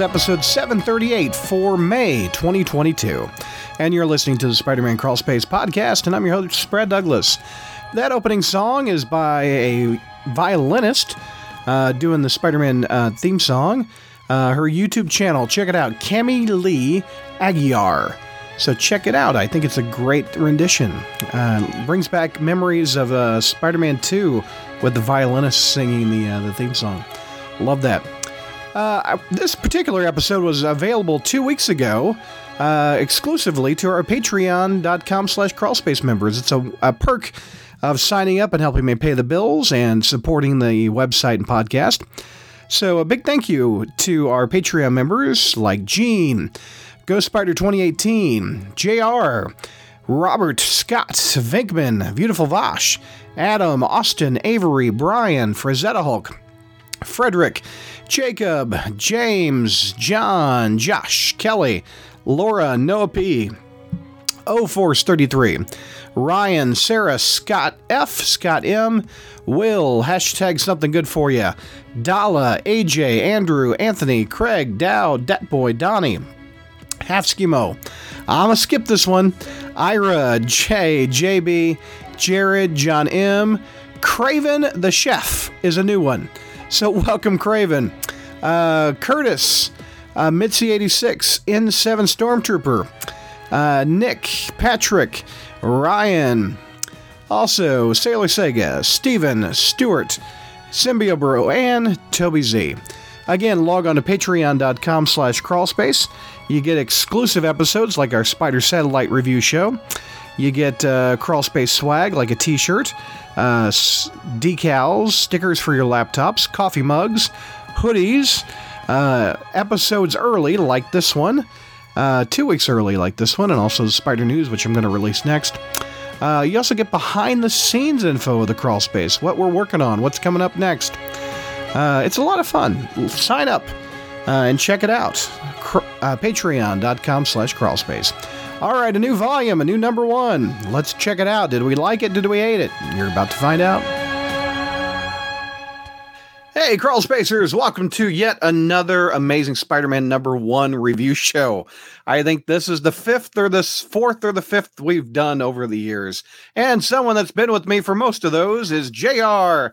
Episode 738 for May 2022. And you're listening to the Spider Man Crawl Space podcast, and I'm your host, Brad Douglas. That opening song is by a violinist uh, doing the Spider Man uh, theme song. Uh, her YouTube channel, check it out, Cami Lee Aguiar. So check it out. I think it's a great rendition. Uh, brings back memories of uh, Spider Man 2 with the violinist singing the, uh, the theme song. Love that. Uh, this particular episode was available two weeks ago uh, exclusively to our patreon.com slash crawlspace members. It's a, a perk of signing up and helping me pay the bills and supporting the website and podcast. So a big thank you to our Patreon members like Gene, Ghost Spider 2018, JR, Robert, Scott, Vinkman, Beautiful Vosh, Adam, Austin, Avery, Brian, Frazetta Hulk, Frederick, Jacob, James, John, Josh, Kelly, Laura, Noah P, O Force 33, Ryan, Sarah, Scott F, Scott M, Will, hashtag something good for you, Dala, AJ, Andrew, Anthony, Craig, Dow, Datboy, Donnie, Half Schemo. I'm gonna skip this one. Ira, J, JB, Jared, John M, Craven the Chef is a new one. So welcome, Craven. Uh, Curtis, uh, Mitzi 86, N7 Stormtrooper, uh, Nick, Patrick, Ryan, also Sailor Sega, Steven, Stewart, Symbio Bro, and Toby Z. Again, log on to patreon.com slash crawlspace. You get exclusive episodes like our Spider Satellite review show. You get uh, crawlspace swag like a t-shirt, uh, decals, stickers for your laptops, coffee mugs, hoodies, uh, episodes early like this one, uh, two weeks early like this one, and also the Spider News, which I'm going to release next. Uh, you also get behind the scenes info of the crawl space, what we're working on, what's coming up next. Uh, it's a lot of fun. Sign up and check it out. Cr- Patreon.com slash crawlspace. All right, a new volume, a new number one. Let's check it out. Did we like it? Did we hate it? You're about to find out. Hey, Crawl Spacers, welcome to yet another amazing Spider Man number one review show. I think this is the fifth or the fourth or the fifth we've done over the years. And someone that's been with me for most of those is JR.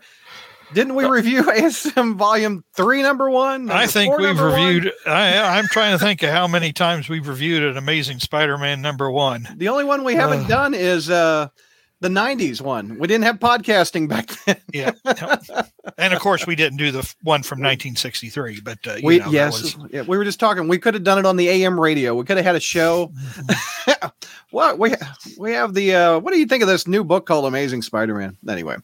Didn't we review ASM volume three, number one? I think four, we've reviewed. I, I'm trying to think of how many times we've reviewed an Amazing Spider-Man number one. The only one we haven't Uh. done is uh, the 90s one. We didn't have podcasting back then. Yeah, and of course we didn't do the one from 1963. But uh, you We know, yes, was- yeah, we were just talking. We could have done it on the AM radio. We could have had a show. what we we have the uh, what do you think of this new book called Amazing Spider-Man? Anyway,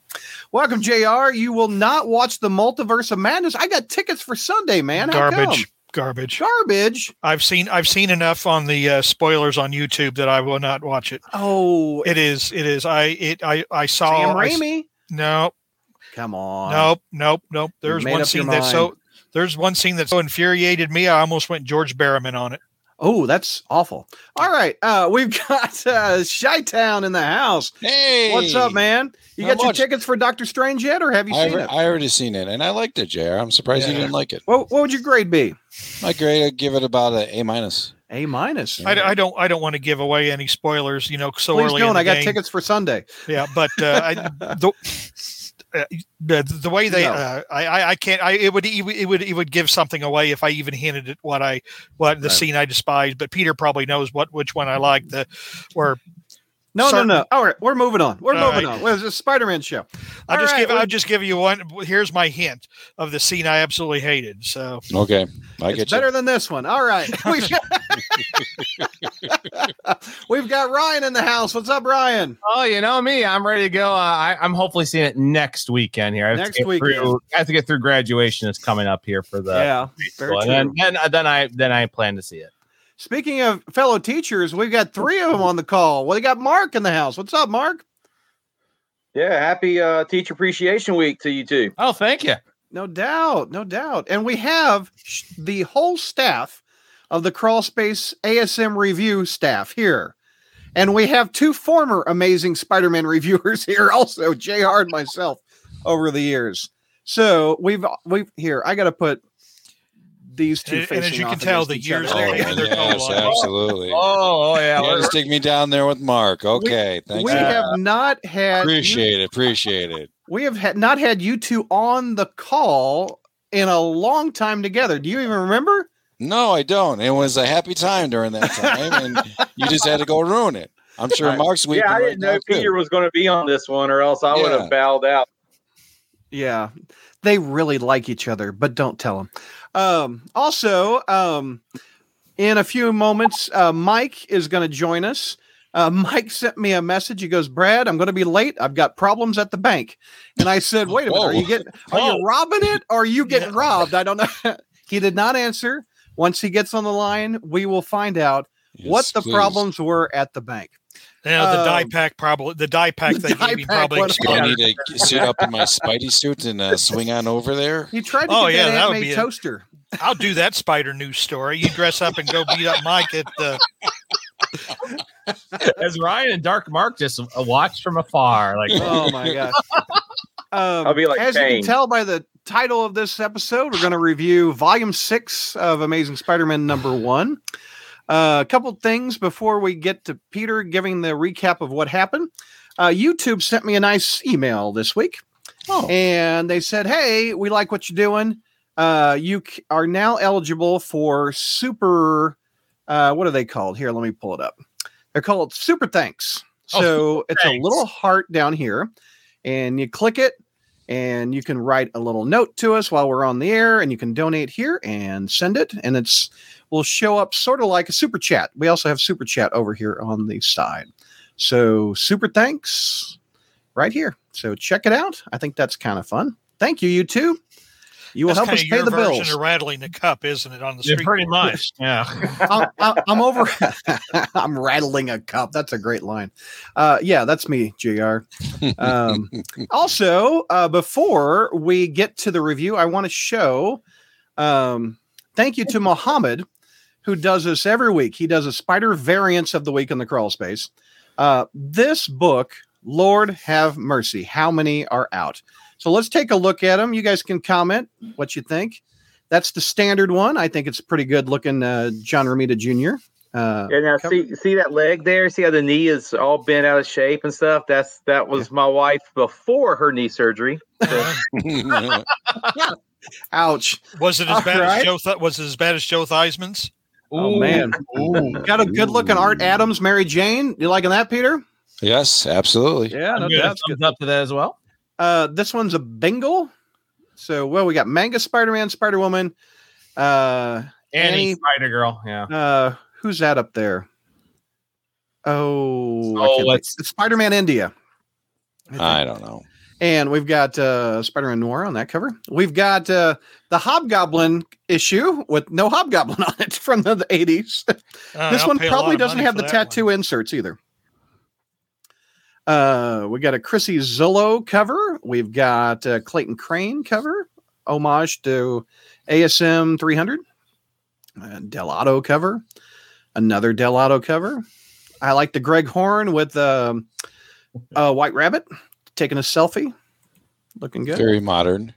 welcome, Jr. You will not watch the Multiverse of Madness. I got tickets for Sunday, man. How garbage, come? Garbage. Garbage. I've seen I've seen enough on the uh, spoilers on YouTube that I will not watch it. Oh, It is it is I it I I saw Sam I Raimi. no Come on. nope nope nope. There's one scene that so there's one scene that so infuriated me I almost went George Barrowman on it. Oh, that's awful. All right, uh, we've got uh, Chi Town in the house. Hey, What's up, man? You Not got your much. tickets for Doctor Strange yet, or have you I, seen alre- it? I already seen it, and I liked it, Jr. I'm surprised you didn't like it. What, what would your grade be? My grade, I'd give it about a A minus. A minus. I, I don't I don't want to give away any spoilers, you know, so Please early. don't. in the I got game. tickets for Sunday. Yeah, but uh, I, the, uh, the the way they No. uh, I I can't I it would it would it would it would give something away if I even hinted at what I what the Right. scene I despise. But Peter probably knows what which one I like. The where No, Certain- no, no. All right, we're moving on. We're All moving right. on. Well, it's a Spider-Man show. I'll All just right, give well- I'll just give you one. Here's my hint of the scene I absolutely hated. So Okay, I it's get better you. than this one. All right. We've got, We've got Ryan in the house. What's up, Ryan? Oh, you know me. I'm ready to go. Uh, I, I'm hopefully seeing it next weekend here. I have Next to get weekend. Through, I have to get through graduation. Is coming up here for the. yeah, very and then, then, then I then I plan to see it. Speaking of fellow teachers, we've got three of them on the call. Well, we got Mark in the house. What's up, Mark? Yeah, happy uh, Teacher Appreciation Week to you too. Oh, thank you. No doubt, no doubt. And we have the whole staff of the Crawl Space ASM review staff here. And we have two former amazing Spider Man reviewers here, also, JR and myself, over the years. So we've, we've, here, I got to put these two And- and as you can tell, the years oh, they're yes, going on. absolutely. Oh, oh yeah. You had to stick me down there with Mark. Okay, thanks. we man. have not had appreciate it. Appreciate it. we have had, not had you two on the call in a long time together. Do you even remember? No, I don't. It was a happy time during that time, and you just had to go ruin it. I'm sure Right. Mark's weeping Yeah, I didn't know now, too. Peter was going to be on this one, or else I would have bowed out. Yeah, they really like each other, but don't tell them. Um, also, um, in a few moments, uh, Mike is going to join us. Uh, Mike sent me a message. He goes, "Brad, I'm going to be late. I've got problems at the bank." And I said, "Wait a minute. Are you getting? Are Whoa. you robbing it? Or are you getting Yeah. robbed? I don't know." he did not answer. Once he gets on the line, we will find out what the please. problems were at the bank. Yeah, the die Um, pack probably the die pack the they gave me probably went Do I need to suit up in my Spidey suit and uh, swing on over there? He tried to Oh, get yeah, that that would be a- toaster. I'll do that spider news story. You dress up and go beat up Mike at the as Ryan and Dark Mark just watched from afar. Like, Oh my gosh. Um, I'll be like as you can tell by the title of this episode, we're going to review Volume Six of Amazing Spider-Man number one. Uh, a couple things before we get to Peter giving the recap of what happened. Uh, YouTube sent me a nice email this week, Oh. and they said, "Hey, we like what you're doing. Uh, you c- are now eligible for super. Uh, what are they called? Here, let me pull it up. They're called Super Thanks. Oh, So Super it's a little heart down here, and you click it, and you can write a little note to us while we're on the air, and you can donate here and send it, and it's will show up sort of like a super chat. We also have super chat over here on the side. So super thanks right here. So check it out. I think that's kind of fun. Thank you, you two. You will that's help kind us of pay your the version bills. of rattling the cup, isn't it? On the yeah, street, pretty much. Yeah. I'm, I'm- I'm over. I'm rattling a cup. That's a great line. Uh, yeah, that's me, Jr. Um, also, uh, before we get to the review, I want to show. Um, thank you to Mohammed, who does this every week. He does a spider variance of the week in the crawl space. Uh, this book, Lord have mercy, how many are out? So let's take a look at them. You guys can comment what you think. That's the standard one. I think it's pretty good looking. Uh, John Romita Jr. Uh, And now cover- see see that leg there. See how the knee is all bent out of shape and stuff. That's that was my wife before her knee surgery. ouch. was it as All bad right. as Joe? Th- was it as bad as Joe Theismann's? Oh, man. Ooh. Got a good looking Art Adams, Mary Jane. You liking that, Peter? yes, absolutely. Yeah, I'm giving thumbs up to that as well. Uh, this one's a Bengal. So, well, we got Manga Spider Man, Spider Woman. Uh, Annie, Annie- Spider Girl. Yeah. uh, who's that up there? Oh, Oh, let's- it's Spider Man India. I don't know. And we've got uh, Spider Man Noir on that cover. We've got uh, the Hobgoblin issue with no Hobgoblin on it from the, the 80s. Uh, this I'll one a probably doesn't have the that one. tattoo inserts either. Uh, we got a Chrissie Zullo cover. We've got a Clayton Crain cover, homage to ASM 300. Uh, Dell'Otto cover, another Dell'Otto cover. I like the Greg Horn with um, a White Rabbit taking a selfie, looking good. Very modern.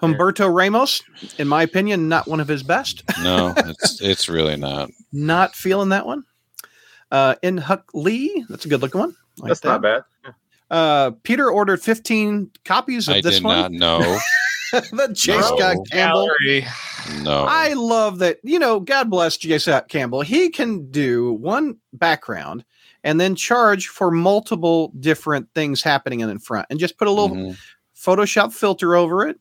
Humberto Ramos, in my opinion, not one of his best. No, it's it's really not. not feeling that one. Uh, Inhyuk Lee, that's a good looking one. Like That's not bad. Uh, Peter ordered 15 copies of I this did not know. the J. No. Scott Campbell. Gallery. No. I love that. You know, God bless J. Scott Campbell. He can do one background and then charge for multiple different things happening in front and just put a little Mhm. Photoshop filter over it.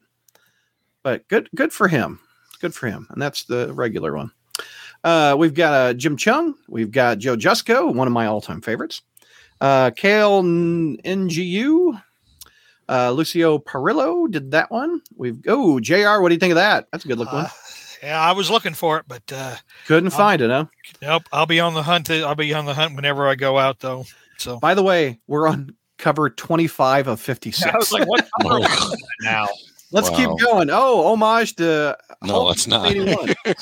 But good, good for him. Good for him. And that's the regular one. Uh, we've got uh, Jim Cheung. We've got Joe Jusko, one of my all-time favorites. Uh, Kael Ngu. Uh, Lucio Parrillo did that one. We've oh Jr. What do you think of that? That's a good look Uh, one. Yeah, I was looking for it, but uh, Couldn't uh, find it, huh? nope. I'll be on the hunt. I'll be on the hunt whenever I go out, though. So By the way, we're on cover 25 of 56. I was like, what color now? Let's Wow. keep going. Oh, homage to No, Hulk let's not. 81.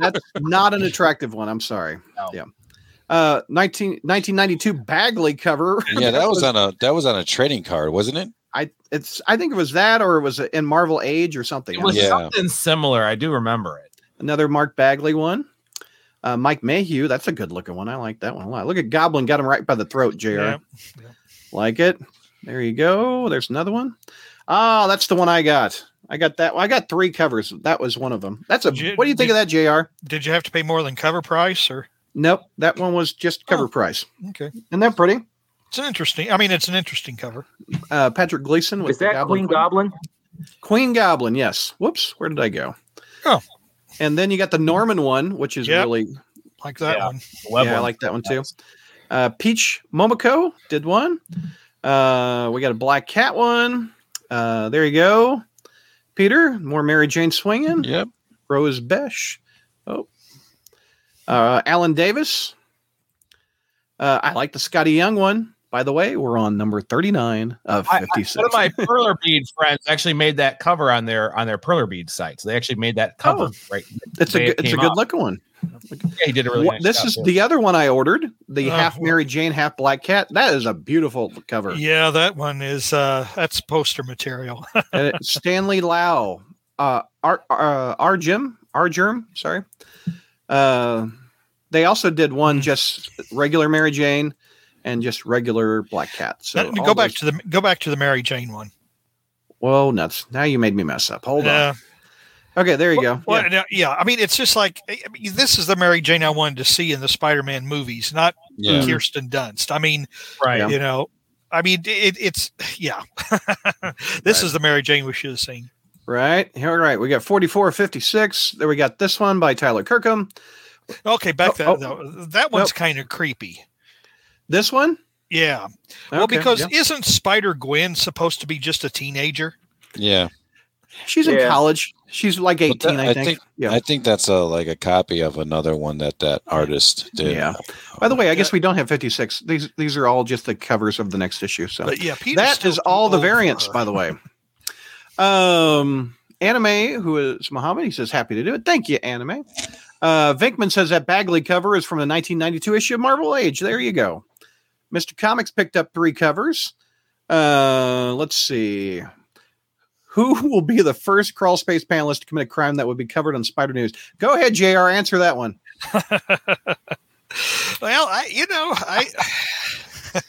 That's not an attractive one. I'm sorry. No. Yeah. Uh, 19, 1992 Bagley cover. yeah, that was on a that was on a trading card, wasn't it? I it's I think it was that or it was in Marvel Age or something. It was Yeah. something similar. I do remember it. Another Mark Bagley one. Uh, Mike Mayhew, that's a good looking one. I like that one a lot. Look at Goblin, got him right by the throat, JR. Yeah. Like it. There you go. There's another one. Ah, that's the one I got. I got that. I got three covers. That was one of them. That's a. You- what do you think did- of that, Jr. Did you have to pay more than cover price or? Nope, that one was just cover Oh. price. Okay. Isn't that pretty? It's an interesting. I mean, it's an interesting cover. Uh, Patrick Gleason with Is the that Goblin Queen Goblin? Queen Goblin, yes. Whoops, where did I go? Oh. And then you got the Norman one, which is Yep. really Like that Yeah. one. Web yeah, I like that one too. Uh, Peach Momoko did one. Uh, we got a Black Cat one. Uh, there you go. Peter, more Mary Jane swinging. Yep. Rose Besch. Oh. Uh, Alan Davis. Uh, I like the Skottie Young one. By the way, we're on number 39 of I- I- 56. One of my perler bead friends actually made that cover on their on their perler bead sites. They actually made that cover Oh. right. it's a good, it it's a good out. looking one. Yeah, he did a really nice this job is too. the other one I ordered, the Oh, half. Mary Jane, half Black Cat. That is a beautiful cover. Yeah, that one is. uh That's poster material. Uh, Stanley Lau, uh, Ar, uh, Arjim, Argerm, sorry. Uh, they also did one just regular Mary Jane and just regular Black Cat. So That- all go back those- to the go back to the Mary Jane one. Whoa, nuts! Now you made me mess up. Hold Yeah. on. Okay, there you go. Well, Yeah. yeah. yeah, I mean, it's just like I mean, this is the Mary Jane I wanted to see in the Spider-Man movies, not Yeah. Mm. Kirsten Dunst. I mean, right. Yeah. you know, I mean, it, it's yeah. this is the Mary Jane we should have seen. Right. All right. We got 44 56. There we got this one by Tyler Kirkham. Okay, back Oh, that oh. though. That one's kind of creepy. This one? Yeah. Well, Okay, because yeah. isn't Spider Gwen supposed to be just a teenager? Yeah. she's in college. She's like 18, that- I, I think. think- Yeah. I think that's a like a copy of another one that that artist did. Yeah. By the way, I guess we don't have 56. These these are all just the covers of the next issue. So But yeah, Peter's that still is too all the variants, her. by the way. Um, anime, who is Muhammad? He says happy to do it. Thank you, anime. Uh, Vinkman says that Bagley cover is from the 1992 issue of Marvel Age. There you go. Mr. Comics picked up three covers. Uh, let's see. Who will be the first crawl space panelist to commit a crime that would be covered on Spider News? Go ahead, Jr. Answer that one. Well, I you know I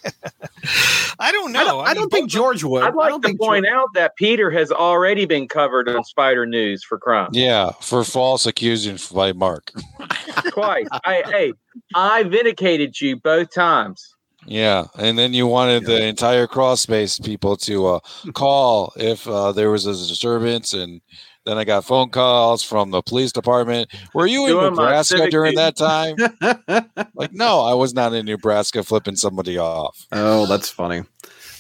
I don't know. I don't, I don't think George would. I'd I like don't to point George- out that Peter has already been covered on Spider News for crime Yeah, for false accusation by Mark. twice. I, hey, I vindicated you both times. Yeah, and then you wanted the entire cross space people to uh, call if uh, there was a disturbance, and then I got phone calls from the police department. Were you in Doing my Nebraska during that time? like, no, I was not in Nebraska flipping somebody off. Oh, that's funny.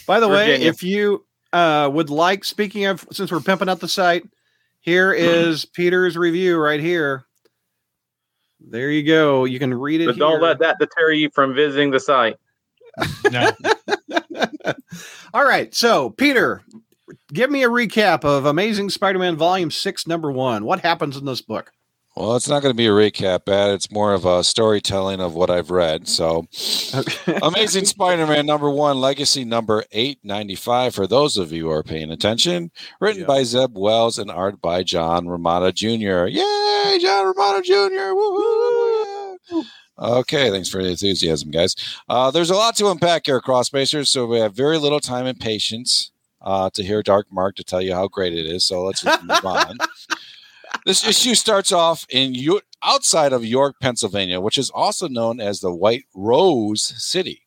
By the way, if you uh, would like, speaking of, since we're pimping out the site, here is Peter's review right here. There you go. You can read it. But don't here. let that deter you from visiting the site. No. All right. So, Peter, give me a recap of Amazing Spider Man Volume 6, Number One. What happens in this book? Well, it's not going to be a recap, Pat. It's more of a storytelling of what I've read. So, Amazing Spider-Man number one, Legacy number eight ninety five. For those of you who are paying attention, written Yeah. by Zeb Wells and art by John Romita Jr. Yay, John Romita Jr. Woohoo! Okay, thanks for the enthusiasm, guys. Uh, there's a lot to unpack here, cross spacers. So we have very little time and patience uh, to hear Dark Mark to tell you how great it is. So let's just move on. This issue starts off in Yo- outside of York, Pennsylvania, which is also known as the White Rose City.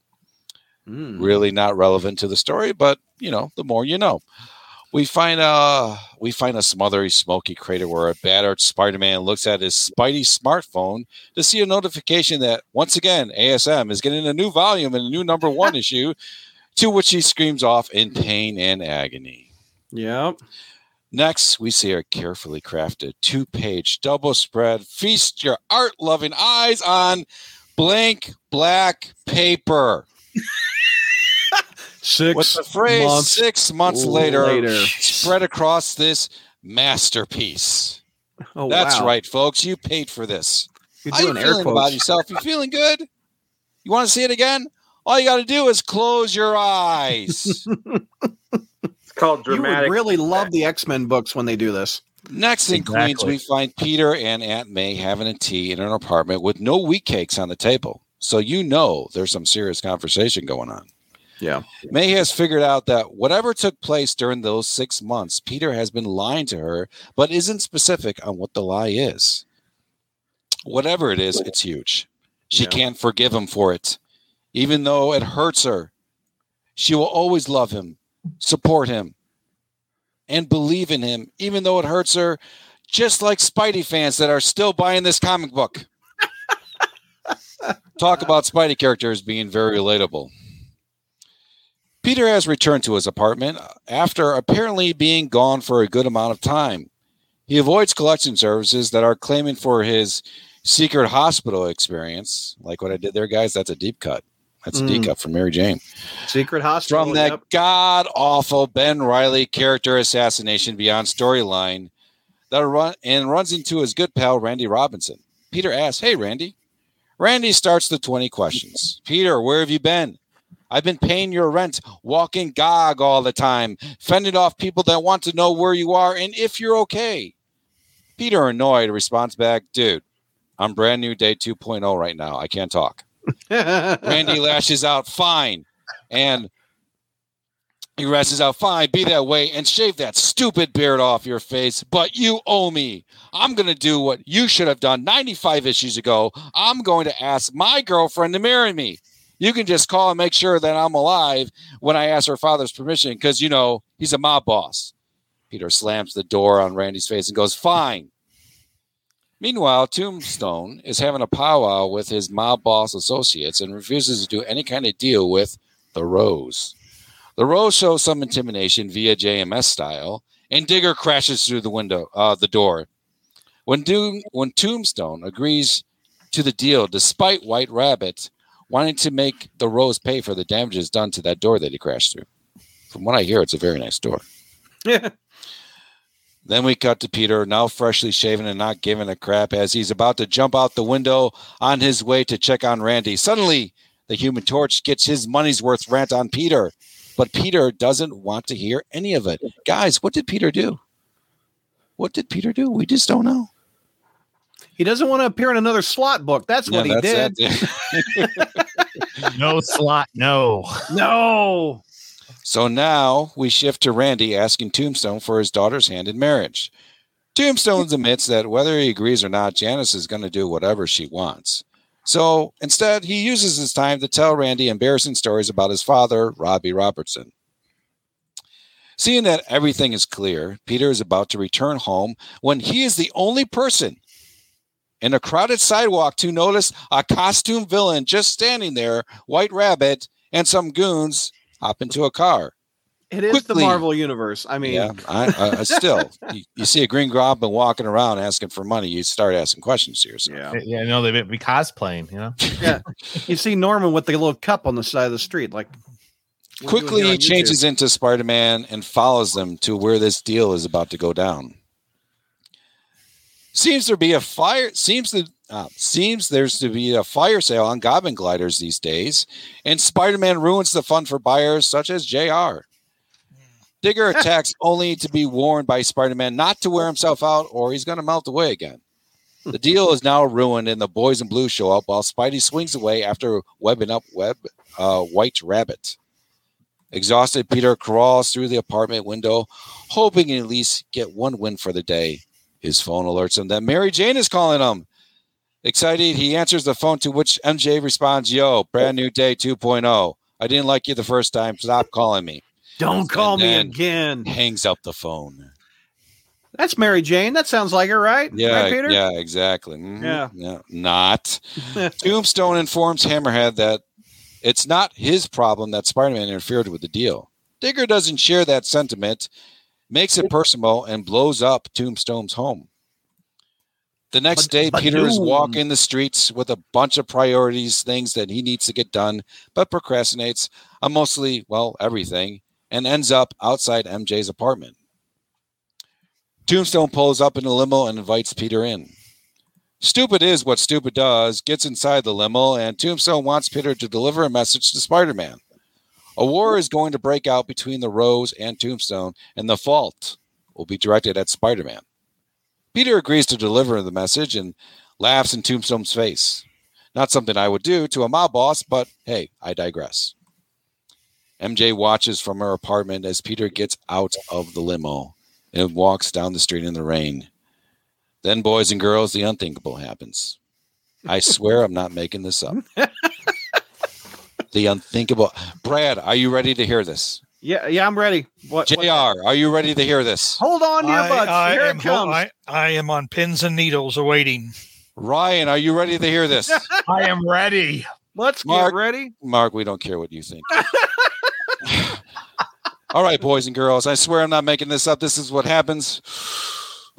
Hmm. Really not relevant to the story, but you know, the more you know. We find a we find a smothery, smoky crater where a battered Spider-Man looks at his Spidey smartphone to see a notification that once again ASM is getting a new volume and a new number one issue, to which he screams off in pain and agony. Yep. Next, we see a carefully crafted two page double spread. Feast your art loving eyes on blank black paper. Six With the phrase months six months later, later. spread across this masterpiece. Oh, That's wow. right, folks. You paid for this. You're How you doing air feeling about yourself? You feeling good? You want to see it again? All you got to do is close your eyes. It's called dramatic. You would really love the X Men books when they do this. Next in Queens, we find Peter and Aunt May having a tea in an apartment with no wheat cakes on the table. So you know there's some serious conversation going on. Yeah. May has figured out that whatever took place during those six months, Peter has been lying to her, but isn't specific on what the lie is. Whatever it is, it's huge. She Yeah. can't forgive him for it, even though it hurts her. She will always love him, support him, and believe in him, even though it hurts her, just like Spidey fans that are still buying this comic book. Talk about Spidey characters being very relatable. Peter has returned to his apartment after apparently being gone for a good amount of time. He avoids collection services that are claiming for his secret hospital experience. Like what I did there, guys, that's a deep cut. That's a deep Mm. cut from Mary Jane. Secret hospital. From that yep. god awful Ben Reilly character assassination beyond storyline that run and runs into his good pal Randy Robinson. Peter asks, Hey Randy. Randy starts the 20 questions. Peter, where have you been? I've been paying your rent, walking gog all the time, fending off people that want to know where you are and if you're okay. Peter, annoyed, responds back, Dude, I'm brand new day 2.0 right now. I can't talk. Randy lashes out, fine. And he lashes out, fine, be that way and shave that stupid beard off your face. But you owe me. I'm going to do what you should have done 95 issues ago. I'm going to ask my girlfriend to marry me. You can just call and make sure that I'm alive when I ask her father's permission because, you know, he's a mob boss. Peter slams the door on Randy's face and goes, fine. Meanwhile, Tombstone is having a powwow with his mob boss associates and refuses to do any kind of deal with the Rose. The Rose shows some intimidation via JMS style, and Digger crashes through the window, uh, the door. When, Doom, when Tombstone agrees to the deal, despite White Rabbit wanting to make the Rose pay for the damages done to that door that he crashed through. From what I hear, it's a very nice door. Then we cut to Peter, now freshly shaven and not giving a crap, as he's about to jump out the window on his way to check on Randy. Suddenly, the human torch gets his money's worth rant on Peter, but Peter doesn't want to hear any of it. Guys, what did Peter do? What did Peter do? We just don't know. He doesn't want to appear in another Slott book. That's what he Yeah, did. No Slott, no. No. So now we shift to Randy asking Tombstone for his daughter's hand in marriage. Tombstone admits that whether he agrees or not, Janice is going to do whatever she wants. So instead, he uses his time to tell Randy embarrassing stories about his father, Robbie Robertson. Seeing that everything is clear, Peter is about to return home when he is the only person in a crowded sidewalk to notice a costume villain just standing there, White Rabbit, and some goons hop into a car. It is the Marvel universe. I mean, Yeah, I, I, I still, you, you see a green goblin walking around asking for money, you start asking questions here. yourself. yeah. Yeah, no, they may be cosplaying, you know. You see Norman with the little cup on the side of the street, like Quickly, he changes into Spider Man and follows them to where this deal is about to go down. Seems to be a fire. Seems to uh, seems there's to be a fire sale on Goblin gliders these days, and Spider Man ruins the fun for buyers such as Jr. Digger attacks only to be warned by Spider Man not to wear himself out, or he's going to melt away again. The deal is now ruined, and the boys in blue show up while Spidey swings away after webbing up Web uh, White Rabbit. Exhausted, Peter crawls through the apartment window, hoping to at least get one win for the day. His phone alerts him that Mary Jane is calling him. Excited, he answers the phone to which MJ responds, Yo, brand new day 2.0. I didn't like you the first time. Stop calling me. Don't call me again. Hangs up the phone. That's Mary Jane. That sounds like her, right? Yeah, right, Peter? yeah, exactly. Mhm. Yeah. yeah, not. Tombstone informs Hammerhead that it's not his problem that Spider-Man interfered with the deal. Digger doesn't share that sentiment, makes it personal, and blows up Tombstone's home. The next But- day, but Peter is walking the streets with a bunch of priorities, things that he needs to get done, but procrastinates on mostly, well, everything, and ends up outside MJ's apartment. Tombstone pulls up in a limo and invites Peter in. Stupid is what stupid does, gets inside the limo, and Tombstone wants Peter to deliver a message to Spider Man. A war is going to break out between the Rose and Tombstone, and the fault will be directed at Spider Man. Peter agrees to deliver the message and laughs in Tombstone's face. Not something I would do to a mob boss, but hey, I digress. MJ watches from her apartment as Peter gets out of the limo and walks down the street in the rain. Then, boys and girls, the unthinkable happens. I swear I'm not making this up. the unthinkable. Brad, are you ready to hear this? Yeah, yeah, I'm ready. What? JR, what- are you ready to hear this? Hold on to your butts. I Here am, it ho- comes. I, I am on pins and needles awaiting. Ryan, are you ready to hear this? I am ready. Let's Mark. get ready. Mark, we don't care what you think. All right, boys and girls, I swear I'm not making this up. This is what happens.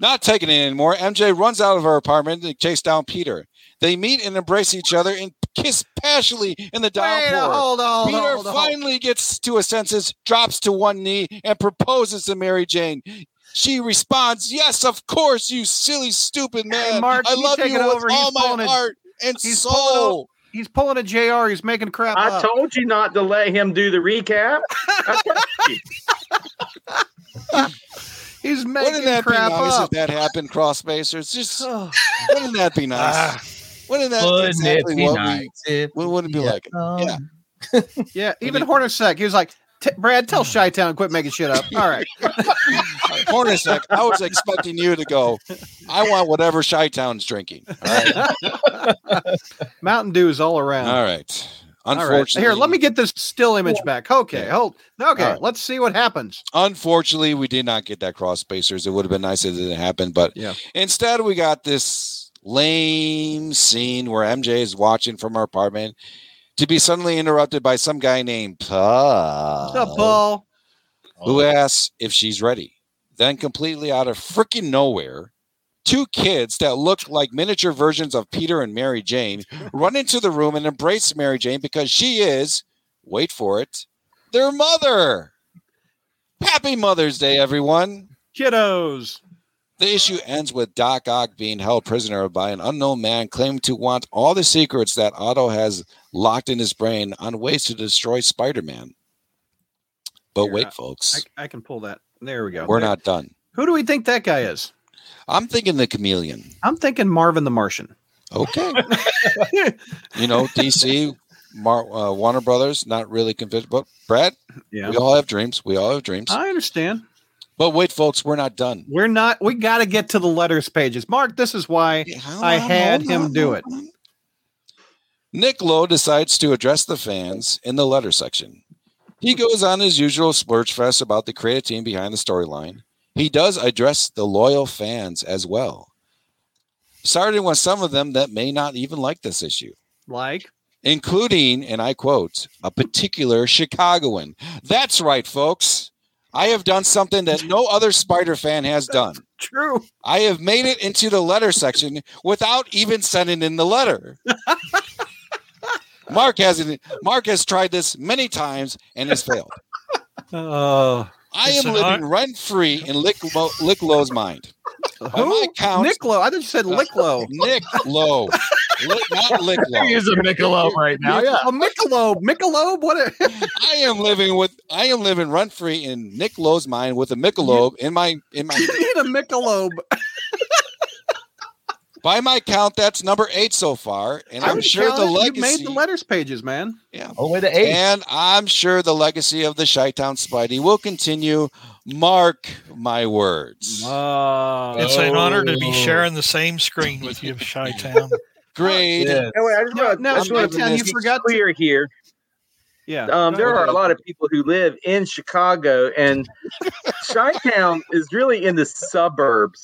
not taking it anymore. MJ runs out of her apartment to chase down Peter. They meet and embrace each other and kiss passionately in the Wait, downpour. hold on. Peter hold on. finally gets to his senses, drops to one knee, and proposes to Mary Jane. She responds, "Yes, of course, you silly, stupid man. Mark, I love take you with over. He's all my pulling heart and he's pulling soul." He's pulling a JR. He's making crap I up. told you not to let him do the recap. I told you. He's Wouldn't making that be crap nice up. if that happened, cross spacers? Just wouldn't that be nice? Ah. Wouldn't that Wouldn't exactly it be what nice we? What would it be Yeah. like? Yeah. yeah, even Hornacek. He was like, "T- Brad, tell Chi Town quit making shit up. All right. Hornacek, I was expecting you to go. I want whatever Chi Town's drinking. All right. Mountain Dews all around. All right. All right. Unfortunately, Here, let me get this still image back. Okay, hold. Okay, All right. let's see what happens. Unfortunately, we did not get that cross spacers. It would have been nice if it didn't happen, but Yeah. instead we got this lame scene where MJ is watching from her apartment to be suddenly interrupted by some guy named Paul, What's up, Paul? who asks if she's ready. Then, completely out of freaking nowhere, two kids that look like miniature versions of Peter and Mary Jane run into the room and embrace Mary Jane because she is, wait for it, their mother. Happy Mother's Day, everyone. Kiddos. The issue ends with Doc Ock being held prisoner by an unknown man claiming to want all the secrets that Otto has locked in his brain on ways to destroy Spider Man. But Here, wait, I- folks, I, I can pull that. There we go. we're not done. Who do we think that guy is? I'm thinking the chameleon. I'm thinking Marvin the Martian. Okay. you know, DC, Mar- uh, Warner Brothers, not really convinced. But Brad, Yeah. we all have dreams. We all have dreams. I understand. But wait, folks, we're not done. We're not. We got to get to the letters pages. Mark, this is why I had him do it. Nick Lowe decides to address the fans in the letter section. He goes on his usual splurge fest about the creative team behind the storyline. He does address the loyal fans as well, starting with some of them that may not even like this issue, like. including, and I quote, a particular Chicagoan. That's right, folks. I have done something that no other Spider fan has done. True. I have made it into the letter section without even sending in the letter. Mark hasn't. Mark has tried this many times and has failed. Oh, I am an living rent free in Lick, Lo- Lick Lowe's mind. By my who? count, Nick Lowe. I thought you said uh, Licklow. Nick Lowe, Lick, not Lick He Lowe. is a Michelob right now. Yeah. A Michelob. Michelob. What? A, I am living with. I am living rent free in Nick Lowe's mind with a Michelob in my in my. you need a Michelob. By my count, that's number eight so far, and I'm, would sure the legacy. You made the letters pages, man. All the way to eight. And I'm sure the legacy of the Chi-Town Spidey will continue. Mark my words. Oh, it's an honor to be Oh. sharing the same screen with you, Chi Town. Grade. Yeah. Anyway, I just Now- want now, I just want to Chi-Town, you forgot to- clear here. yeah. Um, there ahead. are a lot of people who live in Chicago, and Chi-Town is really in the suburbs.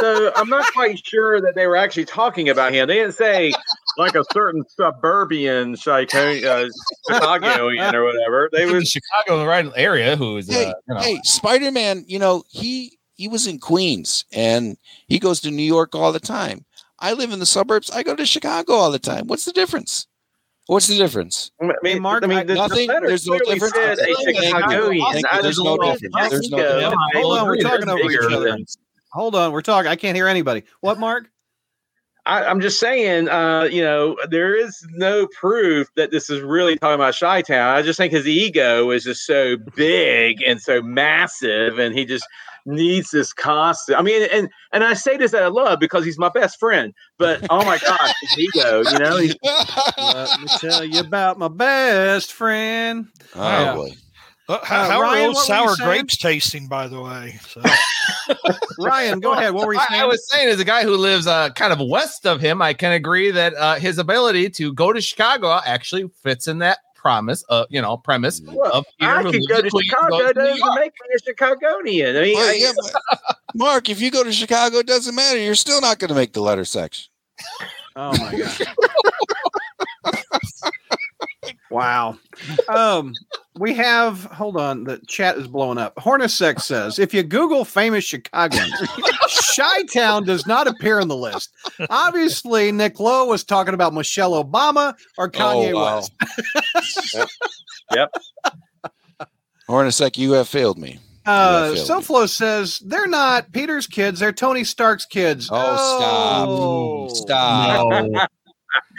So I'm not quite sure that they were actually talking about him. They didn't say like a certain suburban Chicago, uh, Chicagoan or whatever. They in was Chicago in the right area who is Hey, uh, you know, Hey, Spider Man, you know, he he was in Queens and he goes to New York all the time. I live in the suburbs. I go to Chicago all the time. What's the difference? What's the difference? I mean, Mark, I mean, the, Nothing? the There's no difference? said a Thank. Chicagoan. Thank you. I There's no difference. There's no difference. Hold on, we're talking over each other. Hold on, we're talking. I can't hear anybody. What, Mark? I, I'm just saying, uh, you know, there is no proof that this is really talking about Chi Town. I just think his ego is just so big and so massive, and he just needs this constant. I mean, and and I say this out of love because he's my best friend. But oh my god, his ego, you know, he's, Let me tell you about my best friend. oh Yeah. boy. Uh, how, Uh, how Ryan, are those what were you sour grapes tasting, by the way? So, Ryan, go ahead. What were you saying? I was saying, as a guy who lives uh, kind of west of him, I can agree that uh, his ability to go to Chicago actually fits in that promise, uh, you know, premise well, of Peter I who could go to Chicago. goes It to doesn't make me a Chicagonian. I mean, Well, I, yeah, Mark, if you go to Chicago, it doesn't matter. You're still not going to make the letter section. Oh my god. wow. Um we have hold on, the chat is blowing up. Hornacek says if you Google famous Chicagoans, Chi Town does not appear in the list. Obviously, Nick Lowe was talking about Michelle Obama or Kanye Oh, wow. West. Hornacek, you have failed me. Uh Yeah, SoFlo says they're not Peter's kids, they're Tony Stark's kids. Oh, stop. Stop. No.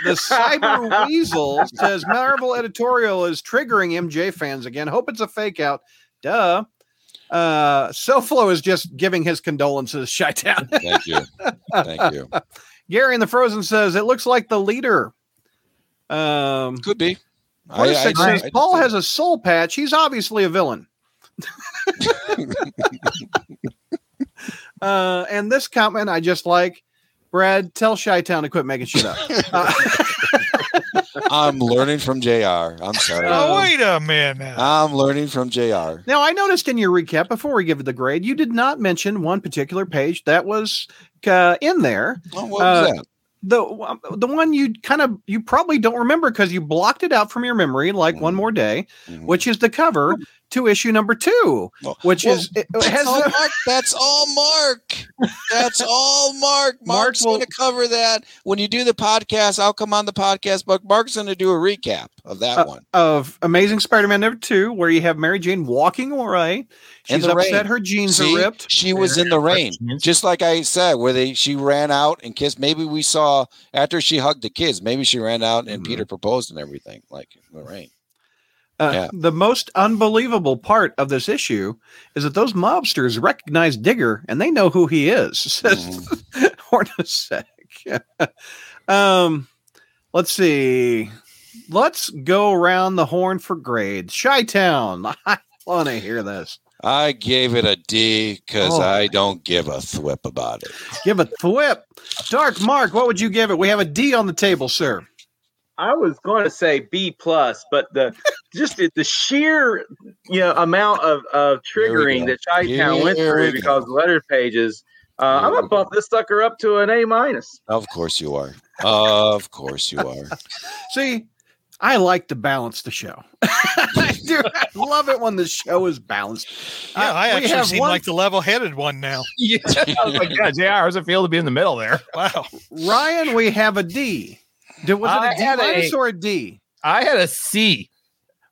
The Cyber Weasel says Marvel editorial is triggering MJ fans again. Hope it's a fake out. Duh. Uh, SoFlo is just giving his condolences, Chi Town. Thank you. Thank you. Gary in the Frozen says it looks like the leader. Um, Could be. I, Hornacek I- says I- Paul has a soul patch. He's obviously a villain. uh, and this comment I just like. Brad, tell Chi Town to quit making shit up. Uh, I'm learning from JR. I'm sorry. oh, wait a minute. I'm learning from JR. Now, I noticed in your recap before we give it the grade, you did not mention one particular page that was uh, in there. Oh, what was Uh, that? The the one you kind of you probably don't remember because you blocked it out from your memory, like one more day, Mhm. which is the cover to issue number two, Well, which well, is it That's has all the- Mark. That's all Mark. That's all Mark. Mark Mark's will- going to cover that when you do the podcast. I'll come on the podcast, but Mark's going to do a recap of that Uh, one. of Amazing Spider-Man number two, where you have Mary Jane walking away. In She's the upset rain. her jeans See, are ripped. she was in the rain, just like I said, where they she ran out and kissed. Maybe we saw after she hugged the kids. Maybe she ran out and Mhm. Peter proposed and everything, like in the rain. Uh, Yeah. The most unbelievable part of this issue is that those mobsters recognize Digger and they know who he is. Says Mm-hmm. Hornacek. um, let's see. Let's go around the horn for grades. Chi Town. I want to hear this. I gave it a D because Oh. I don't give a thwip about it. Give a thwip. Dark Mark, what would you give it? We have a D on the table, sir. I was going to say B plus, but the just the, the sheer you know amount of, of triggering that Chi Town went through because go. the letter pages. Uh, I'm gonna bump this sucker up to an A minus. Of course you are. Of course you are. See, I like to balance the show. I do. I love it when the show is balanced. yeah, Uh, I actually have seem one- like the level-headed one now. Yeah, I was like, yeah, JR, how's it feel to be in the middle there? Wow. Ryan, we have a D. Did, was I it a D had a- minus or a D? I had a C.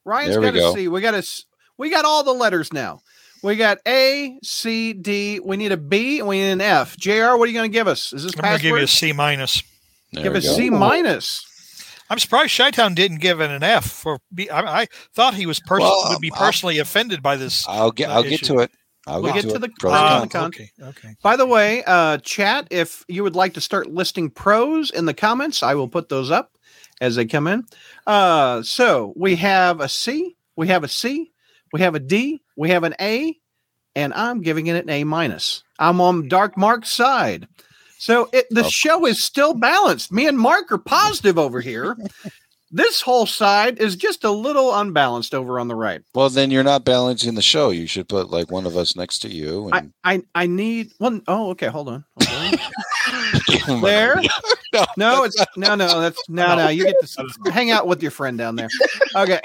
Ryan's There we got a go. C. We got a S- we got all the letters now. We got A, C, D. We need a B and we need an F. JR, what are you going to give us? Is this I'm going to give you a C minus. There Give we a go. C minus. I'm surprised Chi-Town didn't give it an F for. Be, I, I thought he was pers- Well, would be I'll- personally offended by this. I'll get. uh, I'll get to it. I'll We'll get, get to, to the- Pros uh, and the cons. con- okay. Okay. By the way, uh, chat, if you would like to start listing pros in the comments, I will put those up as they come in. Uh, so we have a C, we have a C, we have a D, we have an A, and I'm giving it an A minus. I'm on Dark Mark's side. So it, the Of show is still balanced. Me and Mark are positive over here. this whole side is just a little unbalanced over on the right. Well, then you're not balancing the show. You should put like one of us next to you. I, And I, I need one oh okay, hold on. Hold on. There. No, No, it's no, no. That's no, no. You get to hang out with your friend down there. Okay.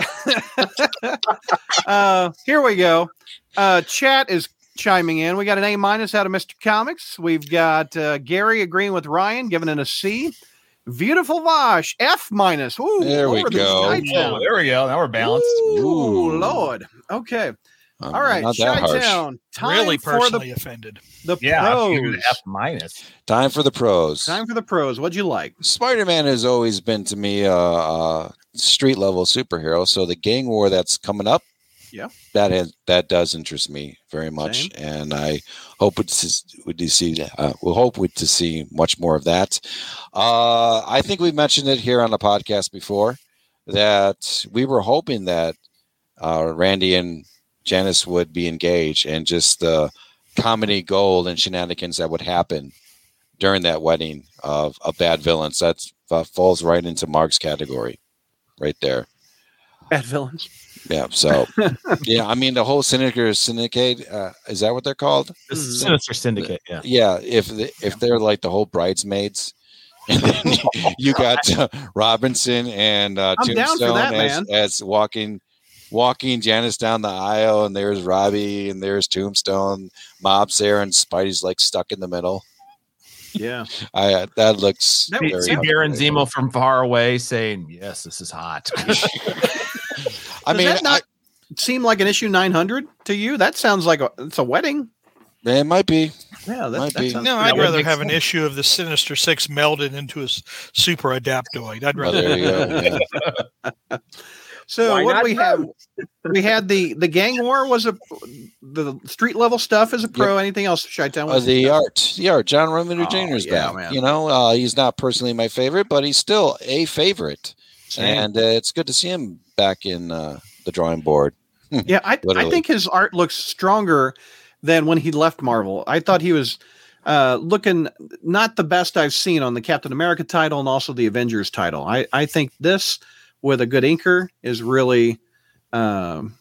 uh, here we go. Uh, chat is chiming in. We got an A minus out of Mr. Comics. We've got uh, Gary agreeing with Ryan, giving it a C. Beautiful Vosh F minus. Ooh, There we over the go. Chi Oh, there we go. Now we're balanced. Ooh, Ooh. Lord. Okay. I'm All right. not that Chi harsh. Town. Time Really personally the, offended. the Yeah, I'll give it pros. F minus. Time for the pros. Time for the pros. What'd you like? Spider-Man has always been to me a, a street level superhero. So the gang war that's coming up, Yeah. that that does interest me very much, Same. and I hope it's would to see uh, we'll hope we to see much more of that. Uh, I think we mentioned it here on the podcast before that we were hoping that uh, Randy and Janice would be engaged, and just the comedy gold and shenanigans that would happen during that wedding of, of bad villains. That uh, falls right into Mark's category, right there. Bad villains. Yeah. So, yeah, I mean, the whole syndicate, syndicate, uh, is that what they're called? The Mhm. Sinister Syndicate. Yeah. Yeah. If the, if they're like the whole bridesmaids, and then you, you got uh, Robertson and uh, I'm down for Tombstone that, as, as walking walking Janice down the aisle, and there's Robbie, and there's Tombstone, Mob's there, and Spidey's like stuck in the middle. Yeah. I that looks That See, very see Baron Zemo from far away saying, "Yes, this is hot." I Does mean, that not seem like an issue 900 to you? That sounds like a, it's a wedding. It might be. Yeah, that, Might that be. sounds No, I'd good. rather makes have an issue of the Sinister Six melded into a super adaptoid. I'd Oh, rather. there you go. Yeah. So Why what do we have? We had the the gang war was a the street level stuff is a pro. Anything else? Chi Town Uh, the art, the art. John Romita Oh, Jr. is yeah, back. man. You know, uh, he's not personally my favorite, but he's still a favorite, and uh, it's good to see him back in uh, the drawing board. Yeah, I, I think his art looks stronger than when he left Marvel. I thought he was uh, looking not the best I've seen on the Captain America title and also the Avengers title. I, I think this with a good inker is really um,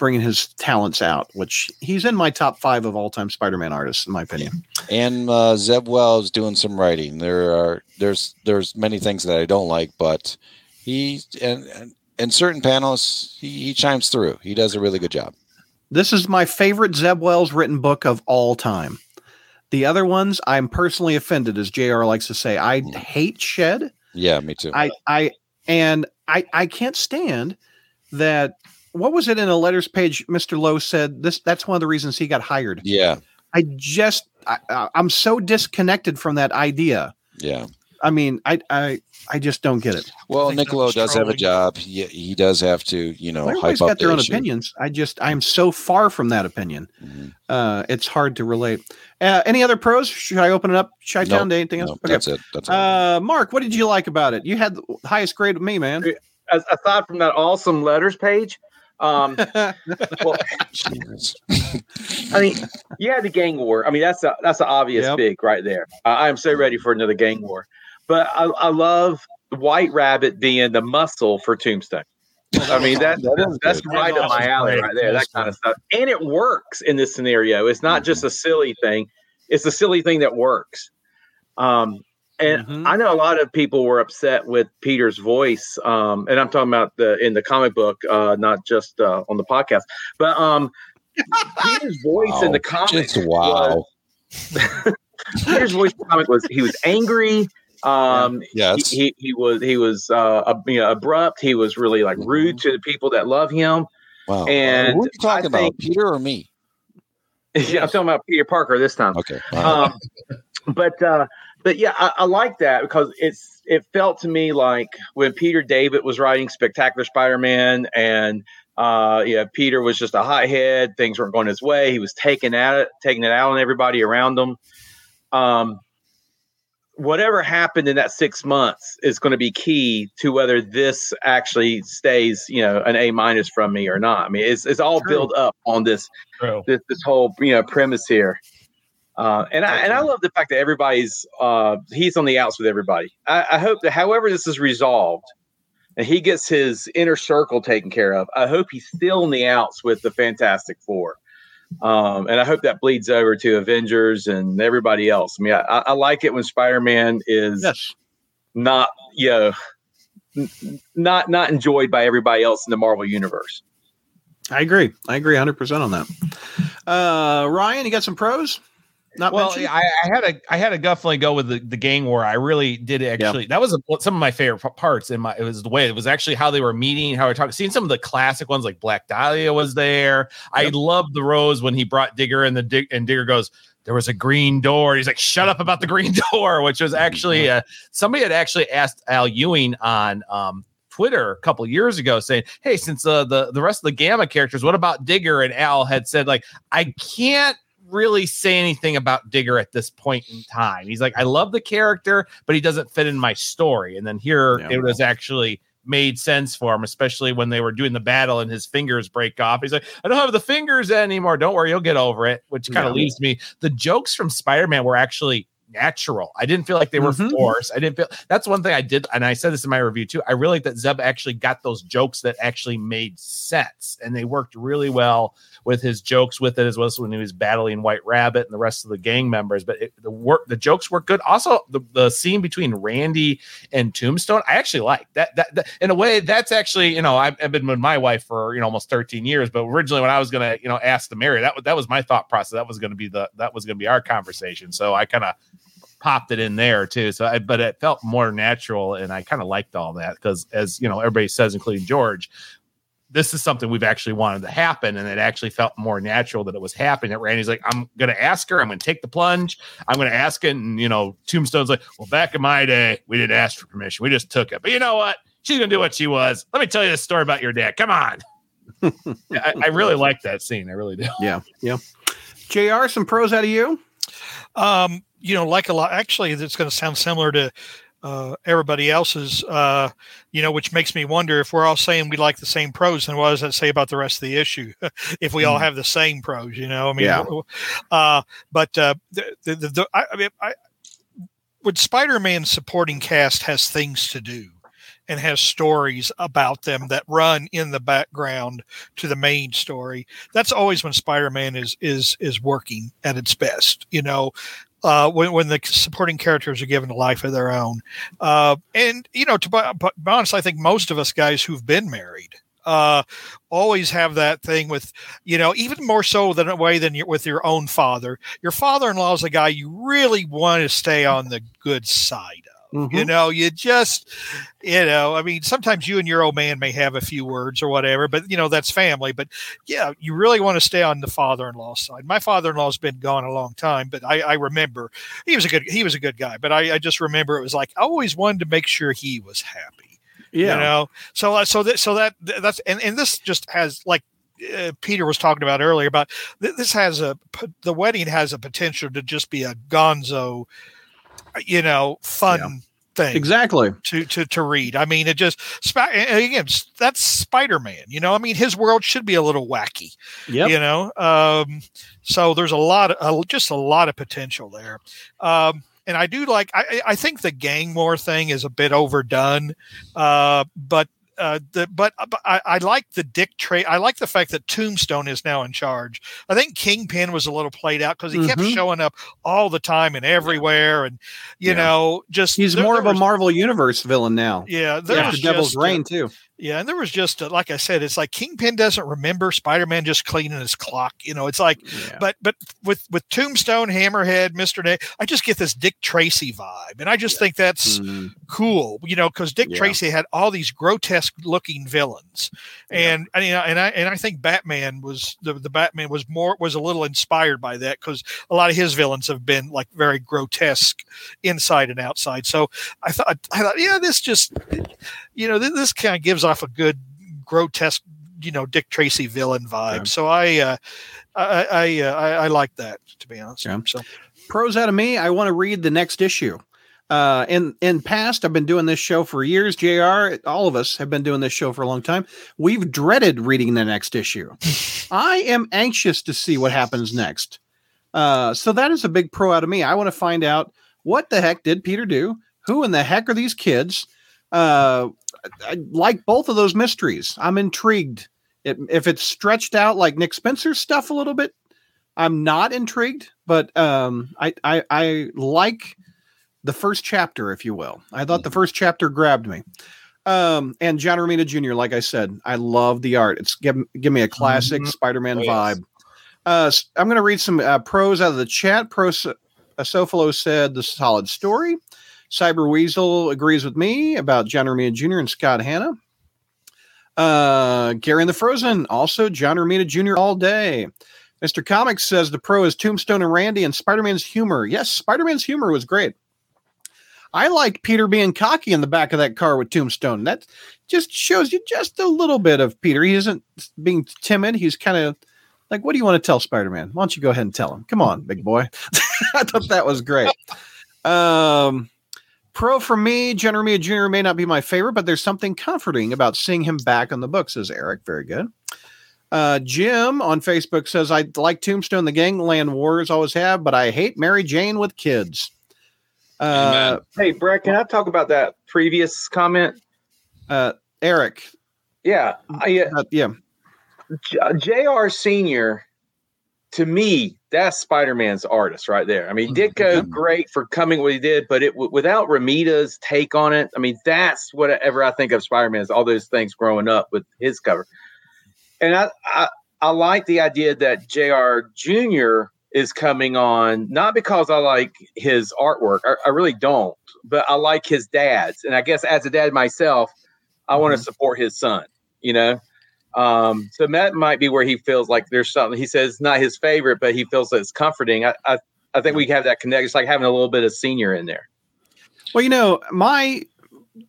bringing his talents out, which he's in my top five of all time Spider-Man artists, in my opinion. And uh, Zeb Wells doing some writing. There are there's there's many things that I don't like, but he and, and in certain panels he, he chimes through. He does a really good job. This is my favorite Zeb Wells written book of all time. The other ones, I'm personally offended, as JR likes to say. I Mm. hate Shed. Yeah, me too. I I and I I can't stand that. What was it in a letters page? Mr. Lowe said this. That's one of the reasons he got hired. yeah, I just I, I- I'm so disconnected from that idea. yeah. I mean, I I I just don't get it. Well, think Nick Lowe was does have a job. He, he does have to, you know, Everybody's hype up got their the own issue. opinions. I just I'm so far from that opinion. Mhm. Uh, it's hard to relate. Uh, any other pros? Should I open it up? Chi Town Nope. Day? Anything No, else? Okay. That's it. That's all. Uh, Mark, what did you like about it? You had the highest grade with me, man. As, aside from that awesome letters page, um, well, I mean, yeah, the gang war. I mean, that's a that's an obvious Yep. big right there. I I am so ready for another gang war. But I, I love White Rabbit being the muscle for Tombstone. I mean, that, That that's good. right up my alley right there. That kind of stuff, and it works in this scenario. It's not just a silly thing; it's a silly thing that works. Um, and Mhm. I know a lot of people were upset with Peter's voice, um, and I'm talking about the in the comic book, uh, not just uh, on the podcast. But um, Peter's voice in the comic, wow. Peter's voice in the comic was he was angry. Um, Yes. he, he he was he was uh, you know, abrupt. He was really like rude to the people that love him. Wow. and Who are you talking I about? think- Peter or me? yeah, I'm talking about Peter Parker this time. Okay. um, but uh, but yeah, I, I like that because it's it felt to me like when Peter David was writing Spectacular Spider-Man, and uh, yeah, Peter was just a hothead. Things weren't going his way. He was taking at it, taking it out on everybody around him. Um, whatever happened in that six months is going to be key to whether this actually stays, you know, an A minus from me or not. I mean, it's it's all True. built up on this True. this this whole you know premise here. Uh, and I and I love the fact that everybody's uh, he's on the outs with everybody. I, I hope that however this is resolved, and he gets his inner circle taken care of. I hope he's still on the outs with the Fantastic Four, um, and I hope that bleeds over to Avengers and everybody else. I mean, I, I like it when Spider Man is yes. not you know not not enjoyed by everybody else in the Marvel universe. I agree. I agree 100% on that. Uh, Ryan, you got some pros? Not well, mentioned? I, I had a I had to definitely go with the, the gang war. I really did actually. That was a, some of my favorite parts. In my it was the way it was actually how they were meeting, how they were talking. Seeing some of the classic ones like Black Dahlia was there. I loved the rose when he brought Digger and the dig and Digger goes. There was a green door. He's like, "Shut up about the green door," which was actually uh, somebody had actually asked Al Ewing on um, Twitter a couple years ago saying, "Hey, since uh, the the rest of the Gamma characters, what about Digger?" And Al had said, "Like, I can't." Really say anything about Digger at this point in time. He's like, I love the character, but he doesn't fit in my story. And then here Yeah. it was actually made sense for him, especially when they were doing the battle and his fingers break off. He's like, I don't have the fingers anymore. Don't worry, you'll get over it. Which kind of Yeah. leaves me. The jokes from Spider Man were actually natural. I didn't feel like they were Mhm. forced. I didn't feel that's one thing I did, and I said this in my review too. I really like that Zeb actually got those jokes that actually made sense, and they worked really well with his jokes with it as well as when he was battling White Rabbit and the rest of the gang members. But it, the work, the jokes were good. Also, the, the scene between Randy and Tombstone, I actually like that, that. That in a way, that's actually you know I've, I've been with my wife for you know almost 13 years, but originally when I was gonna you know ask to marry, that was that was my thought process. That was gonna be the that was gonna be our conversation. So I kind of popped it in there too. So, I, but it felt more natural, and I kind of liked all that because, as you know, everybody says, including George, this is something we've actually wanted to happen, and it actually felt more natural that it was happening. That Randy's like, I'm gonna ask her, I'm gonna take the plunge, I'm gonna ask it, and you know, Tombstone's like, well, back in my day, we didn't ask for permission, we just took it. But you know what? She's gonna do what she was. Let me tell you this story about your dad. Come on. I, I really like that scene. I really do. Yeah, yeah. Jr. Some pros out of you. Um, you know, like a lot. Actually, it's going to sound similar to uh, everybody else's. Uh, you know, which makes me wonder if we're all saying we like the same pros, then what does that say about the rest of the issue? if we all have the same pros, you know, I mean, Yeah. uh, but uh, the, the, the, the I, I mean, I, would Spider-Man supporting cast has things to do and has stories about them that run in the background to the main story. That's always when spider-man is is is working at its best you know uh, when, when the supporting characters are given a life of their own. Uh, and you know to be, be honest i think most of us guys who've been married uh, always have that thing with you know even more so than a way than your, with your own father. Your father-in-law is a guy you really want to stay on the good side Mm-hmm. you know, you just, you know, I mean, sometimes you and your old man may have a few words or whatever, but you know, that's family. But yeah, you really want to stay on the father-in-law side. My father-in-law's been gone a long time, but I, I remember he was a good, he was a good guy. But I, I just remember it was like I always wanted to make sure he was happy. Yeah. You know, so uh, so that so that that's and and this just has like uh, Peter was talking about earlier about th- this has a the wedding has a potential to just be a gonzo, you know, fun thing Exactly. to to to read. I mean, it just again that's Spider Man. You know, I mean, his world should be a little wacky. Yep. You know, um, so there's a lot of uh, just a lot of potential there. Um, and I do like. I I I think the gang war thing is a bit overdone, uh, but. Uh, the, but, but I, I like the Dick Tracy. I like the fact that Tombstone is now in charge. I think Kingpin was a little played out because he kept Mhm. showing up all the time and everywhere, and you Yeah. know, just He's there- more there of a Marvel Universe villain now. yeah, there After was Devil's uh, Reign too. Yeah, and there was just uh, like I said, it's like Kingpin doesn't remember Spider-Man just cleaning his clock. You know, it's like, Yeah. but but with with Tombstone, Hammerhead, Mister Day, I just get this Dick Tracy vibe, and I just think that's Mhm. cool. You know, because Dick Yeah. Tracy had all these grotesque looking villains, and you know, and I and I think Batman was the the Batman was more was a little inspired by that because a lot of his villains have been like very grotesque inside and outside. So I thought I thought yeah, this just you know this, this kind of gives off a good grotesque you know Dick Tracy villain vibe. Yeah. So I uh, I I, uh, I I like that to be honest. Yeah. So pros out of me. I want to read the next issue. Uh, in in past, I've been doing this show for years. Jr. All of us have been doing this show for a long time. We've dreaded reading the next issue. I am anxious to see what happens next. Uh, so that is a big pro out of me. I want to find out what the heck did Peter do? Who in the heck are these kids? Uh, I like both of those mysteries. I'm intrigued. It, if it's stretched out like Nick Spencer's stuff a little bit, I'm not intrigued. But um, I, I I like the first chapter, if you will. I thought the first chapter grabbed me. Um, and John Romita Jr., like I said, I love the art. It's give, give me a classic Mhm. Spider-Man Oh, yes. vibe. Uh, s- I'm going to read some uh, pros out of the chat. Pro uh, Sofalo said the solid story. Cyber Weasel agrees with me about John Romita Jr. and Scott Hanna. Uh, Gary and the Frozen, also John Romita Jr. all day. Mr. Comics says the pro is Tombstone and Randy and Spider Man's humor. Yes, Spider Man's humor was great. I like Peter being cocky in the back of that car with Tombstone. That just shows you just a little bit of Peter. He isn't being timid. He's kind of like, what do you want to tell Spider Man? Why don't you go ahead and tell him? Come on, big boy. I thought that was great. Um, pro for me, John Jr. may not be my favorite, but there's something comforting about seeing him back on the book, says Eric. Very good. Uh, Jim on Facebook says, I like Tombstone, the Gangland Wars always have, but I hate Mary Jane with kids. Uh, hey, Brett, can I talk about that previous comment? Uh, Eric. Yeah. I, uh, yeah. JR Senior, to me, that's Spider Man's artist right there. I mean, mm-hmm. Ditko, great for coming what he did, but it without Romita's take on it. I mean, that's whatever I think of Spider Man is all those things growing up with his cover. And I, I, I like the idea that JR Jr. is coming on, not because I like his artwork, I, I really don't, but I like his dad's. And I guess as a dad myself, I mm-hmm. want to support his son, you know? Um, so that might be where he feels like there's something. He says not his favorite, but he feels that it's comforting. I, I, I think we have that connect. It's like having a little bit of senior in there. Well, you know, my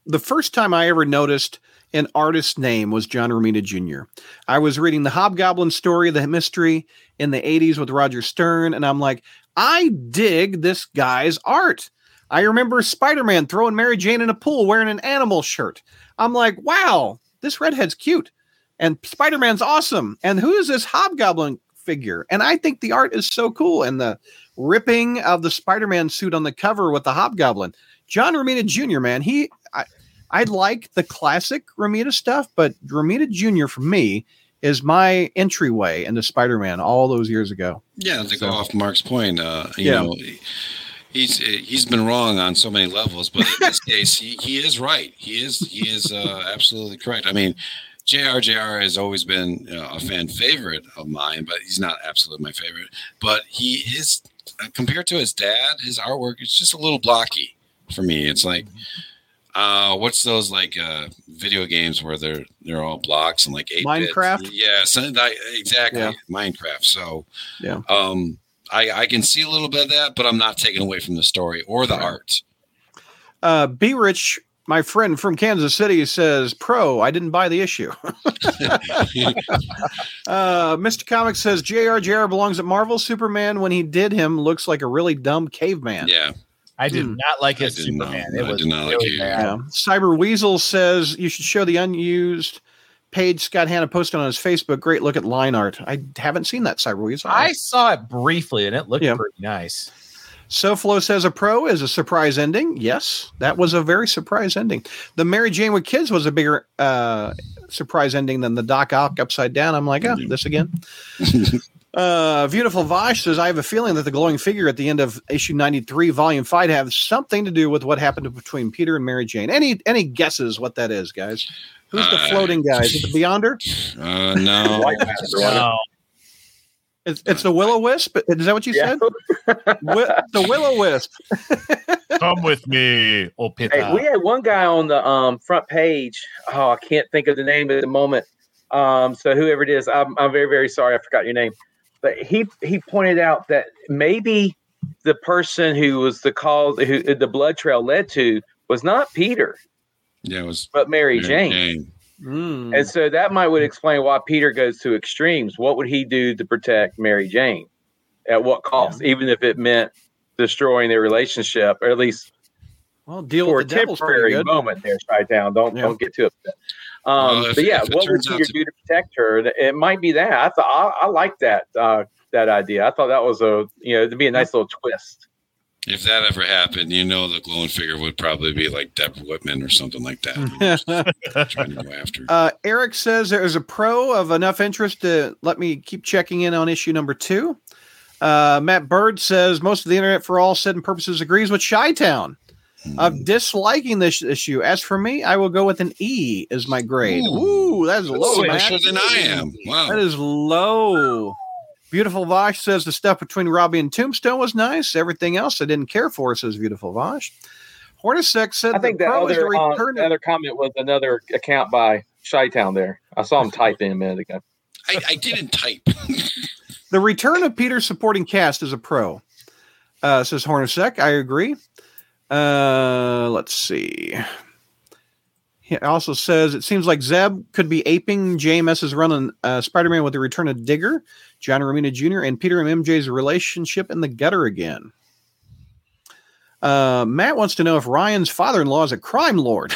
the first time I ever noticed an artist's name was John Romita Jr. I was reading the Hobgoblin story, the mystery in the 80s with Roger Stern, and I'm like, I dig this guy's art. I remember Spider Man throwing Mary Jane in a pool wearing an animal shirt. I'm like, wow, this redhead's cute and Spider Man's awesome. And who is this Hobgoblin figure? And I think the art is so cool. And the ripping of the Spider Man suit on the cover with the Hobgoblin. John Romita Jr., man, he, I, I like the classic Romita stuff, but Romita Jr. for me is my entryway into Spider Man all those years ago. Yeah, to so. go off Mark's point, uh, you yeah. know, he's he's been wrong on so many levels, but in this case, he, he is right. He is he is uh, absolutely correct. I mean, JRJR has always been a fan favorite of mine, but he's not absolutely my favorite. But he his uh, compared to his dad, his artwork is just a little blocky for me. It's like uh what's those like uh video games where they're they're all blocks and like eight Minecraft? Yeah, so that, exactly. Yeah. Minecraft. So yeah. Um I, I can see a little bit of that, but I'm not taking away from the story or the art. Uh, B Rich my friend from Kansas City says, "Pro, I didn't buy the issue." uh, Mr. Comics says, "Jr. belongs at Marvel. Superman, when he did him, looks like a really dumb caveman." Yeah. I did hmm. not like his Superman. Not, it was, not like it. Yeah. Cyber Weasel says you should show the unused page Scott Hanna posted on his Facebook. Great look at line art. I haven't seen that Cyber Weasel. I saw it briefly and it looked yeah. pretty nice. SoFlo says a pro is a surprise ending. Yes, that was a very surprise ending. The Mary Jane with kids was a bigger uh, surprise ending than the Doc Ock upside down. I'm like, oh, this again. uh, Beautiful Vosh says, I have a feeling that the glowing figure at the end of issue 93, volume 5, has something to do with what happened between Peter and Mary Jane. Any any guesses what that is, guys? Who's the uh, floating guy? Is it the Beyonder? Uh, no. no. It's, it's the Willow Wisp. Is that what you yeah. said? the Willow Wisp. Come with me, oh Hey, we had one guy on the um, front page. Oh, I can't think of the name at the moment. Um, so whoever it is, I'm, I'm very very sorry. I forgot your name. But he he pointed out that maybe the person who was the call who the blood trail led to was not Peter. Yeah, it was but Mary, Mary Jane. Jane. Mm. And so that might would explain why Peter goes to extremes. What would he do to protect Mary Jane? At what cost? Yeah. Even if it meant destroying their relationship, or at least well, deal for a temporary moment there, Chi Town. Don't yeah. don't get too upset. Um, well, but yeah, what would Peter to... do to protect her? It might be that. I thought I, I like that uh, that idea. I thought that was a you know to be a nice little twist. If that ever happened, you know, the glowing figure would probably be like Deborah Whitman or something like that. trying to go after. Uh, Eric says there is a pro of enough interest to let me keep checking in on issue number two. Uh, Matt Bird says most of the internet, for all said and purposes, agrees with Chi Town hmm. of disliking this issue. As for me, I will go with an E as my grade. Ooh, Ooh that's low. Nicer than I am. Wow, that is low. Beautiful Vosh says the stuff between Robbie and Tombstone was nice. Everything else I didn't care for, says Beautiful Vosh. Hornacek said I think the, other, uh, other comment was another account by Chi Town there. I saw him type in a minute ago. I, I didn't type. the return of Peter's supporting cast is a pro, uh, says Hornacek. I agree. Uh, let's see. He also says it seems like Zeb could be aping JMS's run on uh, Spider-Man with the return of Digger, John Romita Jr., and Peter and MJ's relationship in the gutter again. Uh, Matt wants to know if Ryan's father-in-law is a crime lord.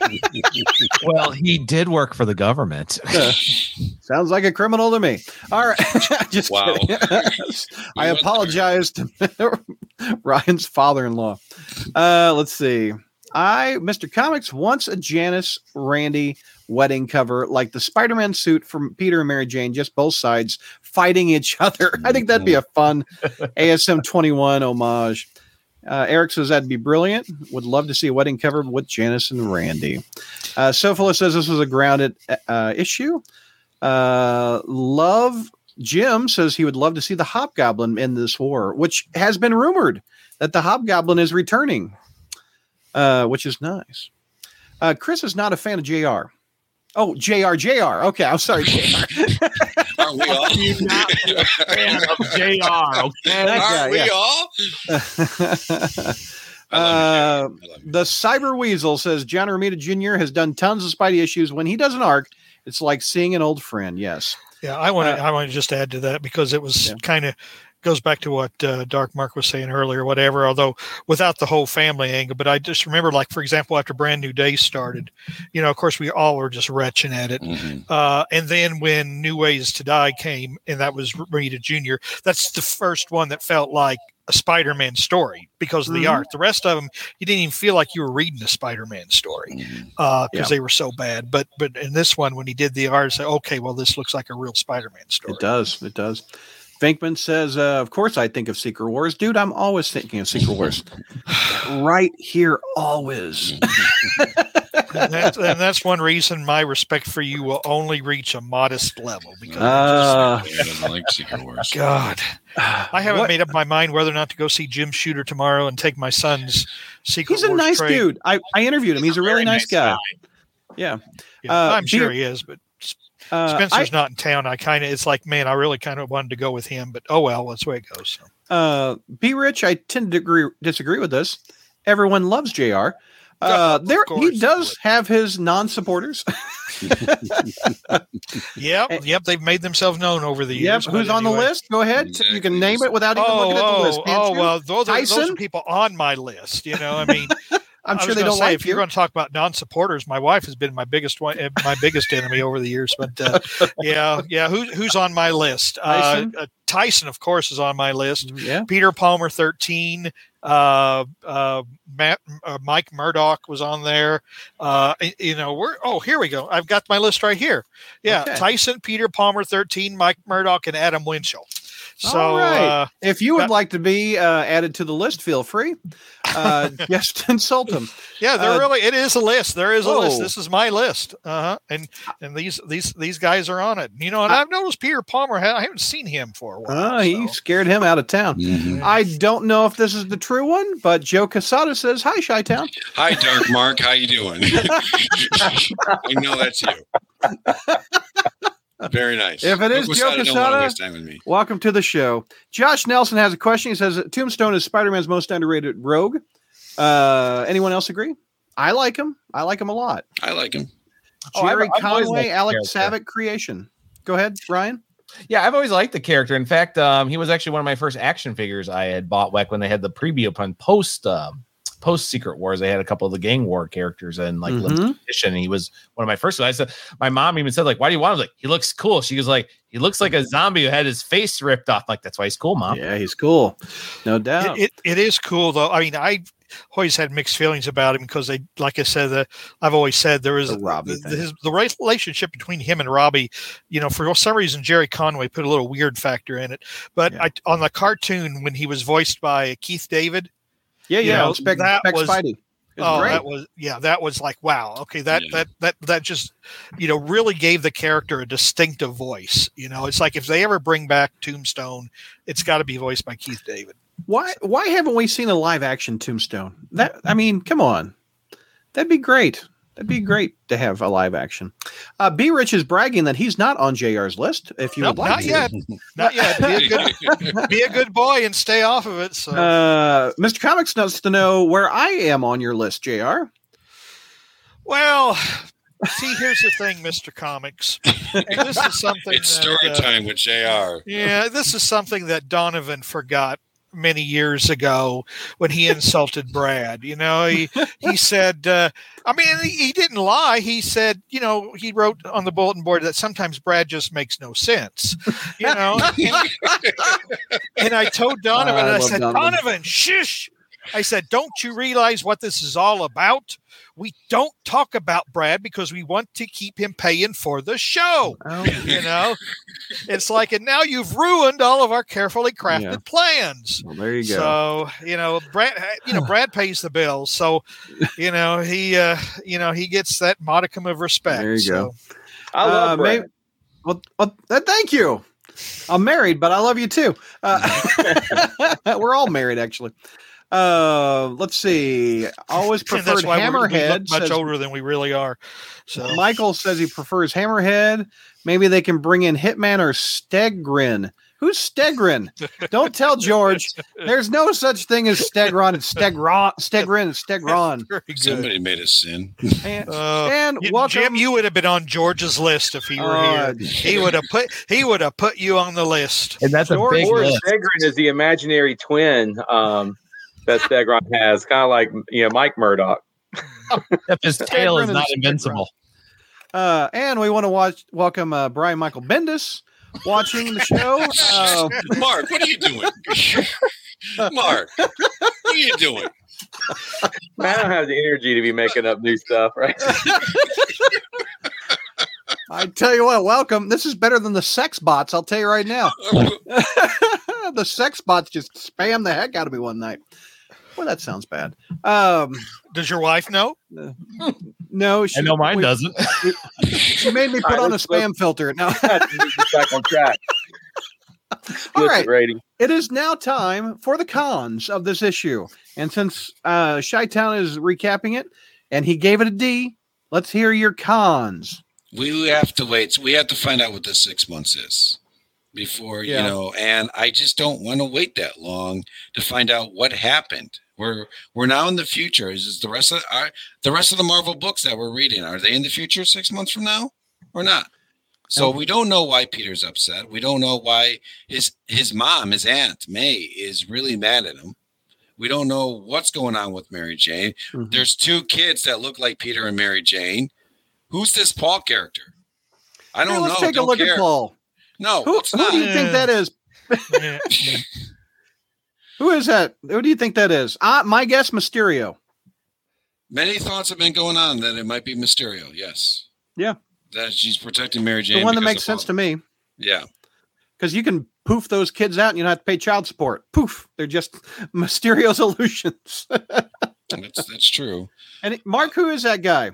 well, he did work for the government. Sounds like a criminal to me. All right, just Wow. kidding. I apologize to Ryan's father-in-law. Uh, let's see. I, Mr. Comics, wants a Janice Randy wedding cover like the Spider-Man suit from Peter and Mary Jane, just both sides fighting each other. I think that'd be a fun ASM 21 homage. Uh, Eric says that'd be brilliant. Would love to see a wedding cover with Janice and Randy. Uh, Sophila says this was a grounded uh, issue. Uh, love Jim says he would love to see the Hobgoblin in this war, which has been rumored that the Hobgoblin is returning, uh, which is nice. Uh, Chris is not a fan of JR. Oh, JR, JR. Okay, I'm sorry, JR. Aren't we all? You're not a fan of JR, okay? That guy, Aren't we yeah. all? uh, I love you. the Cyber Weasel says John Romita Jr. has done tons of Spidey issues. When he does an arc, it's like seeing an old friend. Yes. Yeah, I want to. Uh, I want to just add to that because it was Yeah. kind of goes back to what uh, Dark Mark was saying earlier. Whatever, although without the whole family angle, but I just remember, like for example, after Brand New Day started, you know, of course, we all were just retching at it. Mhm. Uh, and then when New Ways to Die came, and that was Rita Jr., that's the first one that felt like a Spider-Man story because of the Mhm. art. The rest of them, you didn't even feel like you were reading a Spider-Man story Mhm. because Yeah. they were so bad. But but in this one, when he did the art, I said, okay, well, this looks like a real Spider-Man story. It does. It does. Finkman says, uh, "Of course, I think of Secret Wars, dude. I'm always thinking of Secret Wars, right here, always." and, that's, and that's one reason my respect for you will only reach a modest level because it Uh, Yeah, I don't like Secret Wars. God, I haven't what- made up my mind whether or not to go see Jim Shooter tomorrow and take my son's Secret He's a Wars nice trade. dude. I, I interviewed him. He's a really Very nice guy. guy. Yeah. Yeah, Uh, I'm sure Beer- he is, but Uh, Spencer's not in town. I kind of, it's like, man, I really kind of wanted to go with him, but oh well, that's the way it goes. So. Uh, be rich. I tend to agree, disagree with this. Everyone loves Jr. Uh, Yeah, there, he does have his non-supporters. Yep, yep, they've made themselves known over the yep. years. Who's but on the list? Go ahead. Exactly. You can name it without even Oh, looking at the oh, list. can't oh you? well, those are, those are people on my list. You know, I mean, I'm sure they don't say, like if you're you. going to talk about non-supporters, my wife has been my biggest one, eh, my biggest enemy over the years. But uh, yeah, yeah, who, who's on my list? Tyson? Uh, uh, Tyson, of course, is on my list. Yeah. Peter Palmer, thirteen. Uh, uh, Matt, uh, Mike Murdoch was on there. Uh, you know, we're oh, here we go. I've got my list right here. Yeah, Okay. Tyson, Peter Palmer, thirteen. Mike Murdoch, and Adam Winchell. So All right. uh, If you would that- like to be uh, added to the list, feel free. Uh, just insult him. Yeah, there Uh, really it is a list. There is a list. oh. This is my list. Uh huh. And and these these these guys are on it. You know, and I've noticed Peter Palmer. ha- I haven't seen him for a while. Oh, he scared him out of town. Mhm. I don't know if this is the true one, but Joe Quesada says, "Hi, Chi Town." Hi, Dark Mark. How you doing? I know that's you. Very nice. If it is Joe Quesada don't Quesada- wanna waste time with me. Welcome to the show. Josh Nelson has a question. He says, "Tombstone is Spider-Man's most underrated rogue." Uh, anyone else agree? I like him. I like him a lot. I like him. Oh, I've- Gerry I've Conway, liked the Alex. Saviuk creation. Go ahead, Ryan. Yeah, I've always liked the character. In fact, um, he was actually one of my first action figures I had bought back when they had the preview upon post um, post Secret Wars. They had a couple of the gang war characters and like Mhm. limited. And he was one of my first. I said, my mom even said like, "Why do you want?" him?" I was like, "He looks cool." She was like, "He looks like a zombie who had his face ripped off." Like that's why he's cool, mom. Yeah, he's cool, no doubt. It, it, it is cool though. I mean, I always had mixed feelings about him because they, like I said, the, I've always said there is The the, his, the relationship between him and Robbie. You know, for some reason, Gerry Conway put a little weird factor in it. But Yeah. I, on the cartoon when he was voiced by Keith David, yeah, you yeah. know, Spec, that Spec was- Spidey. Was oh, great. that was yeah, that was like wow. Okay, that Yeah. that that that just you know really gave the character a distinctive voice. You know, it's like if they ever bring back Tombstone, it's got to be voiced by Keith David. Why why haven't we seen a live action Tombstone? That I mean, come on. That'd be great. That'd be great to have a live action. Uh, B Rich is bragging that he's not on JR's list. If you Nope, would like not to. yet. Not yet. Be a good, be a good boy and stay off of it. So. Uh, Mr. Comics wants to know where I am on your list, JR. Well, see, here's the thing, Mr. Comics. And this is something It's that, story uh, time with JR. Yeah, this is something that Donovan forgot many years ago when he insulted Brad. You know, he he said, uh, I mean, he, didn't lie. He said, you know, he wrote on the bulletin board that sometimes Brad just makes no sense. You know, and, and I told Donovan, I I, said, Donovan. Donovan, shush. I said, don't you realize what this is all about? We don't talk about Brad because we want to keep him paying for the show Oh, you know it's like and now you've ruined all of our carefully crafted Yeah. plans well, there you go. so you know brad you know brad pays the bills so you know he uh you know he gets that modicum of respect There you go. I love Uh, Brad. maybe- well, well, uh, thank you. I'm married, but I love you too. Uh, we're all married, actually. Uh, let's see. Always preferred that's why we're, we look Hammerhead. much says- older than we really are so Michael says he prefers Hammerhead. Maybe they can bring in Hitman or Stegrin. Who's Stegrin? Don't tell George. There's no such thing as Stegron and Stegron. Stegrin and Stegron. Somebody made a sin. And, uh, and welcome. Jim, you would have been on George's list if he were Uh, here. He would have put he would have put you on the list. And that's a George big Or list. Stegron is the imaginary twin um, that Stegron has, kind of like you know Mike Murdoch. Except his tail is and not invincible. Uh, and we want to watch welcome uh, Brian Michael Bendis watching the show. Uh, Mark, what are you doing? Mark, what are you doing? I don't have the energy to be making up new stuff, right? I tell you what, welcome. This is better than the sex bots. I'll tell you right now. the sex bots just spam the heck out of me one night. Well, that sounds bad. Um, Does your wife know? no, she, I know mine we- doesn't. She made me put All right, on a let's- let's- spam filter. Now, Back on track. all right. rating. It is now time for the cons of this issue. And since uh Chi Town is recapping it and he gave it a D, let's hear your cons. We have to wait. We have to find out what the six months is before Yeah. you know. And I just don't want to wait that long to find out what happened. We're we're now in the future. Is is the rest of our the rest of the Marvel books that we're reading are they in the future six months from now or not? So we don't know why Peter's upset. We don't know why his his mom, his aunt May, is really mad at him. We don't know what's going on with Mary Jane. Mhm. There's two kids that look like Peter and Mary Jane. Who's this Paul character? I don't let's know. take a Don't look care. at Paul. No, Who, it's who do you think that is? who is that? Who do you think that is? Uh, my guess, Mysterio. Many thoughts have been going on that it might be Mysterio. Yes. Yeah. That she's protecting Mary Jane. the one that makes sense Paul. to me. Yeah. Because you can poof those kids out and you don't have to pay child support. Poof. They're just Mysterio's illusions. That's that's true. and Mark, who is that guy?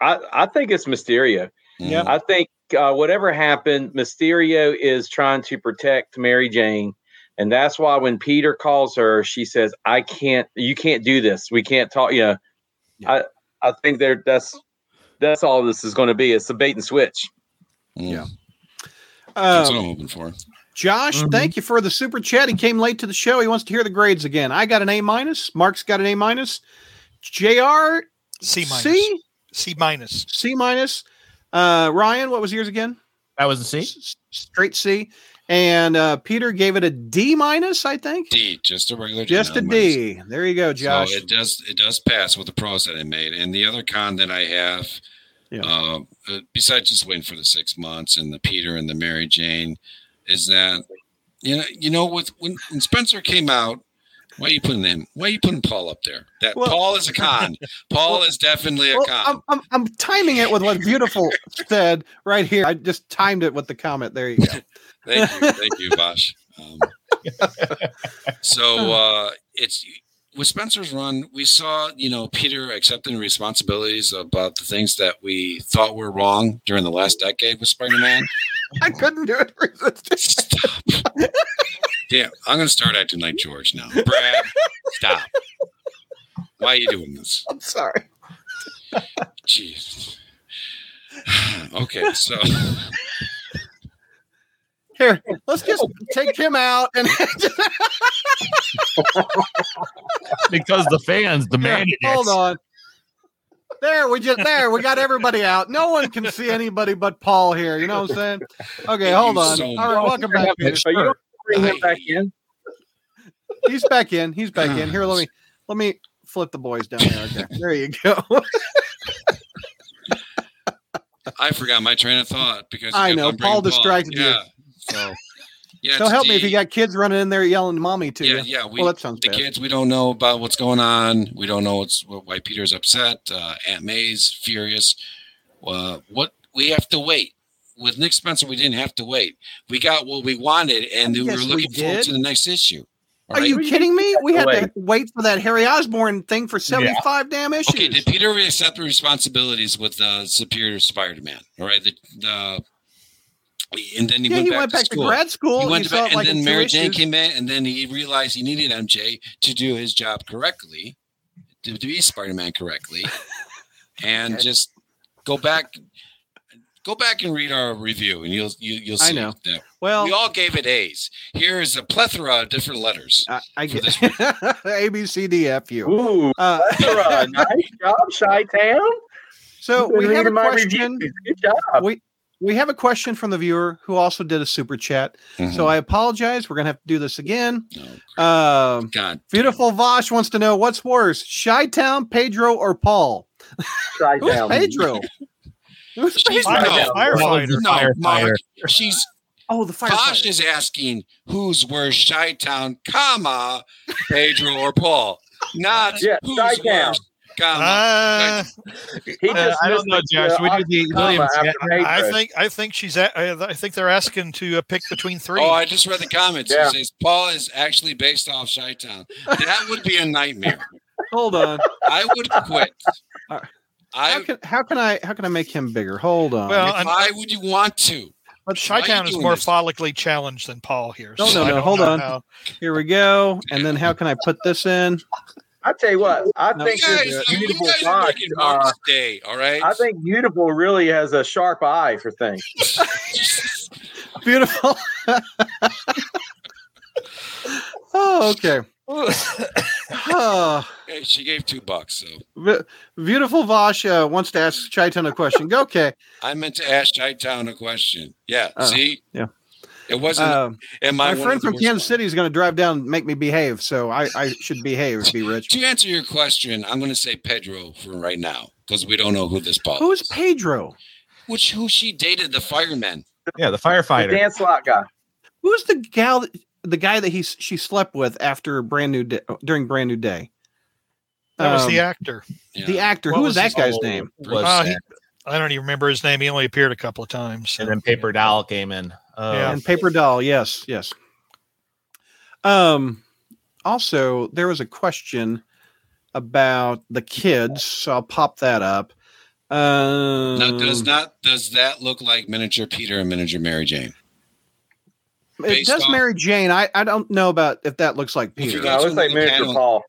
I, I think it's Mysterio. Yeah. Mhm. I think uh, whatever happened, Mysterio is trying to protect Mary Jane. And that's why when Peter calls her, she says, I can't, you can't do this. We can't talk. You know, Yeah. I, I think there that's, that's all this is going to be. It's a bait and switch. Mm. Yeah. That's Um, what I'm hoping for. Josh, Mhm. thank you for the super chat. He came late to the show. He wants to hear the grades again. I got an A minus. Mark's got an A minus. Jr. C minus. C C minus. C minus. Uh, Ryan, what was yours again? That was a C. S- straight C. And uh, Peter gave it a D minus, I think. D, just a regular D. Just a D. minus. There you go, Josh. So it does it does pass with the pros that I made. And the other con that I have, Yeah. uh, uh, besides just waiting for the six months and the Peter and the Mary Jane, is that you know you know with when, when Spencer came out. Why are you putting him? Why are you putting Paul up there? That Well- Paul is a con. Paul is definitely a Well, con. I'm, I'm, I'm timing it with what Beautiful said right here. I just timed it with the comment. There you go. Thank you, thank you, Bosh. Um, so uh, it's with Spencer's run. We saw, you know, Peter accepting responsibilities about the things that we thought were wrong during the last decade with Spider-Man. I couldn't do it. Stop. Damn, I'm going to start acting like George now. Brad, stop. Why are you doing this? I'm sorry. Jeez. okay, so Here, let's just take him out and because the fans demand it. hold on. There, we just there, we got everybody out. No one can see anybody but Paul here. You know what I'm saying? Okay, Thank hold on. so All right, welcome back. Peter. But you don't bring him back in. He's back in. He's back in. Here, let me let me flip the boys down there. Okay, there you go. I forgot my train of thought because I know, on bringing Paul distracted you. Yeah. So yeah. so it's help me if you got kids running in there yelling "mommy" to Yeah, you. yeah. We, well, that sounds the bad. kids, we don't know about what's going on. We don't know what's why Peter's upset. Uh, Aunt May's furious. Uh, what we have to wait with Nick Spencer. We didn't have to wait. We got what we wanted, and we Yes, were we looking forward to the next issue. All Are right? you kidding me? We had to Wait. wait for that Harry Osborn thing for 75 damn issues. Okay, did Peter accept the responsibilities with uh, Superior Spider-Man? All right, the, the and then he yeah, went he back went to back school. to grad school. he and went he to back, and like then Mary Jane issues. came in, and then he realized he needed MJ to do his job correctly, to, to be Spider-Man correctly, and Okay. just go back, go back and read our review, and you'll you, you'll I see know. that Well, we all gave it A's. Here is a plethora of different letters. I, I for get this A, B, C, D, F, U. Ooh, Uh, plethora. nice job, Chi Town. so we have a question. Good job. We we have a question from the viewer who also did a super chat. Mhm. So I apologize. We're gonna have to do this again. No, Um, God, beautiful Vosh wants to know what's worse, Chi Town, Pedro, or Paul? Shy Who's Town. Pedro? Who's She's Pedro? not- firefighter. no, Firefighter. Mark, she's Oh, the Bosch firefighter. is asking who's worse, Chi Town, comma, Pedro or Paul, not Yeah, who's Chi-Town. worse, comma. Uh, He Uh, just I don't know, Josh. uh, We did the comma Williams after I think I think she's at, I I think they're asking to uh, pick between three. Oh, I just read the comments. Yeah. It says Paul is actually based off Chi Town. That would be a nightmare. Hold on. I would quit. All right. I How can how can I how can I make him bigger? Hold on. Well, and- why would you want to? but why Chi-Town is more this? follically challenged than Paul here. No, no, no, hold on. how- Here we go. And then how can I put this in? I tell you what, I No, think You guys, this I mean, you beautiful guys are box. making Uh, Mark's day, all right? I think beautiful really has a sharp eye for things. Beautiful. oh, okay. Oh, she gave two bucks, so b- beautiful Vosh uh, wants to ask Chi Town a question. Go, okay. I meant to ask Chi a question. Yeah, Oh, see? yeah. It wasn't. Um, am my I one friend from Kansas ones? City is going to drive down and make me behave, so I, I should behave, be rich. To answer your question, I'm going to say Pedro for right now because we don't know who this Paul Who's. Pedro? Which who she dated the fireman? Yeah, the The firefighter. dance lot guy. Who's the gal? That, the guy that he she slept with after brand new day, during brand new day? That was the Um, actor. Yeah. the actor. What Who was was that guy's name? was Uh, he- I don't even remember his name. He only appeared a couple of times. so- and then Paper Doll came in. Uh, Yeah. and paper doll yes yes um also there was a question about the kids so i'll pop that up um Now, does not does that look like miniature Peter and miniature Mary Jane? It based does off- mary jane i i don't know about if that looks like peter No, it looks like the miniature panel. Paul.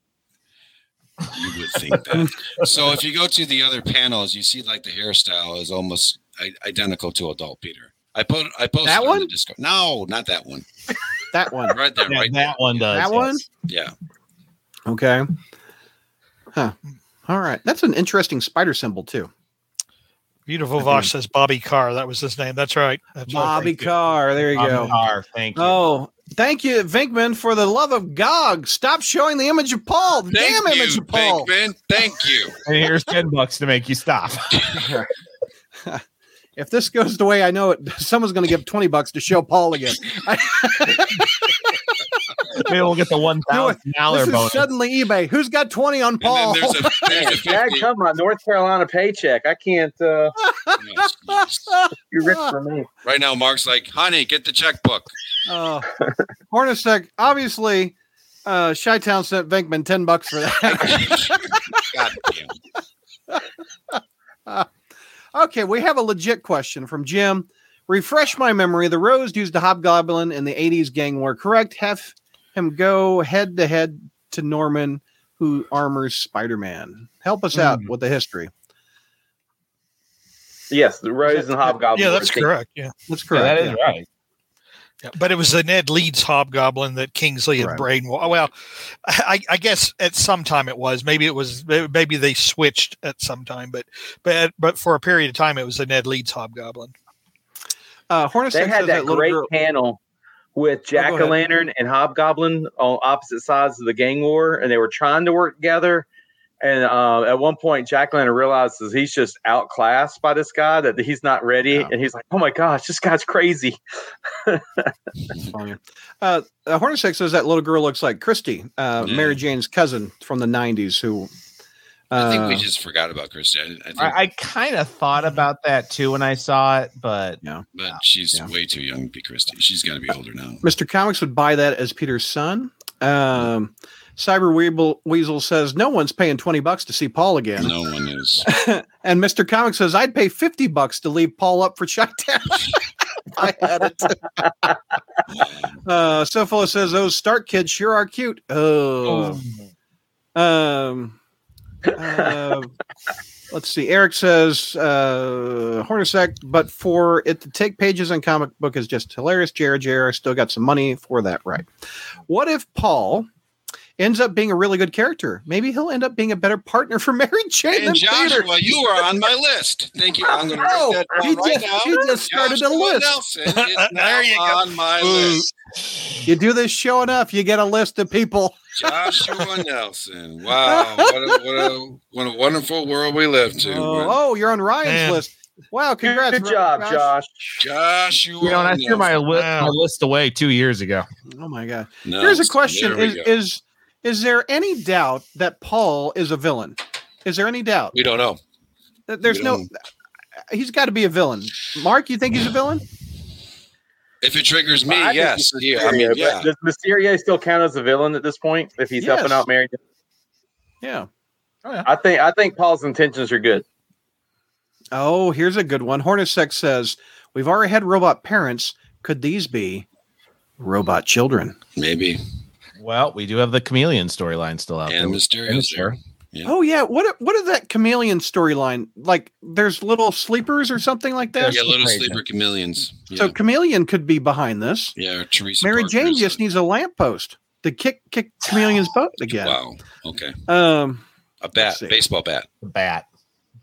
You would think that. so if you go to the other panels, you see like the hairstyle is almost identical to adult Peter. I put I posted That on one? the Discord. No, not that one. that one Right there, Yeah, right that one does. that yes. one Yeah. okay huh all right that's an interesting spider symbol too Beautiful Okay. Vosh says Bobby Carr. That was his name. That's right. That's bobby Thank you. carr there you Um, go Car, thank you. Oh, thank you, Vinkman, for the love of Gog. Stop showing the image of Paul. The Thank damn you, image of Paul. Pinkman. Thank you. And here's ten bucks to make you stop. if this goes the way I know it, someone's going to give 20 bucks to show Paul again. Maybe we'll get the one thousand this dollar is bonus. suddenly eBay. Who's got 20 on Paul? There's a, there's a Dad, come on, North Carolina paycheck. I can't. uh Yes, yes. You're rich for me. Right now, Mark's like, honey, get the checkbook. uh, Hornacek, obviously, uh, Chi Town sent Vinkman 10 bucks for that. God damn. Okay, we have a legit question from Jim. Refresh my memory. The Rose used a hobgoblin in the 80s gang war, correct? Have him go head to head to Norman, who armors Spider Man. Help us out mm-hmm. with the history. Yes, the Rose and Hobgoblin. Yeah, that's correct. Yeah. That's Yeah, correct. that is yeah. right. Yeah, but it was the Ned Leeds Hobgoblin that Kingsley had Right. brainwashed. Well, I, I guess at some time it was. Maybe it was. Maybe they switched at some time, but but but for a period of time it was the Ned Leeds Hobgoblin. Uh, Hornacek They had that little great girl- panel with Jack Oh, o' ahead. Lantern and Hobgoblin on opposite sides of the gang war, and they were trying to work together. And uh, at one point, Jack o' Lantern realizes he's just outclassed by this guy, that he's not ready. Yeah. And he's like, oh my gosh, this guy's crazy. Funny. Uh, uh, Hornacek says that little girl looks like Christy, uh, Yeah. Mary Jane's cousin from the '90s. Who I think we uh, just forgot about Christy. I, I think, I, I kind of thought about that too when I saw it, but no. but she's yeah. way too young to be Christy. She's got to be older now. Mr. Comics would buy that as Peter's son. Um, Cyber Weeble, Weasel says no one's paying twenty bucks to see Paul again, No one is. and Mr. Comic says I'd pay fifty bucks to leave Paul up for shutdown. I had it. uh, says those Stark kids sure are cute. Oh. Um, uh, let's see. Eric says uh, Hornacek, but for it to take pages in comic book is just hilarious. Jared Jared still got some money for that, right? What if Paul ends up being a really good character? Maybe he'll end up being a better partner for Mary Jane And than Peter. Joshua, you are on my list. Thank you. I'm going to Oh, write that he down right just- now. he just started a list. Nelson is There now you go. on my list. You do this show enough, you get a list of people. Joshua Nelson. Wow, what a, what a what a wonderful world we live to. Oh, oh, you're on Ryan's Man. list. Wow, congrats. Good job, Josh. Josh. Joshua. you know, and I threw my, li- Wow. my list away two years ago. Oh my god. No, Here's a question: Is is is there any doubt that Paul is a villain? Is there any doubt? we don't know. Th- There's we no. don't- uh, He's got to be a villain. Mark, you think he's a villain? If it triggers me, I yes. he's Yeah, I mean, yeah. Does Mysterio still count as a villain at this point if he's Yes. helping out Mary? Jane? Oh, yeah. I think I think Paul's intentions are good. Oh, here's a good one. Hornacek says we've already had robot parents. Could these be robot children? Maybe. Well, we do have the chameleon storyline still out And there. Mysterio's there. Yeah. Oh yeah. What what is that chameleon storyline? Like there's little sleepers or something like that. Yeah, little sleeper chameleons. Yeah, So chameleon could be behind this. yeah Teresa Mary Parker's, Jane just needs a lamppost to kick kick chameleon's butt again. Wow. Okay. Um. A bat, baseball bat. The bat.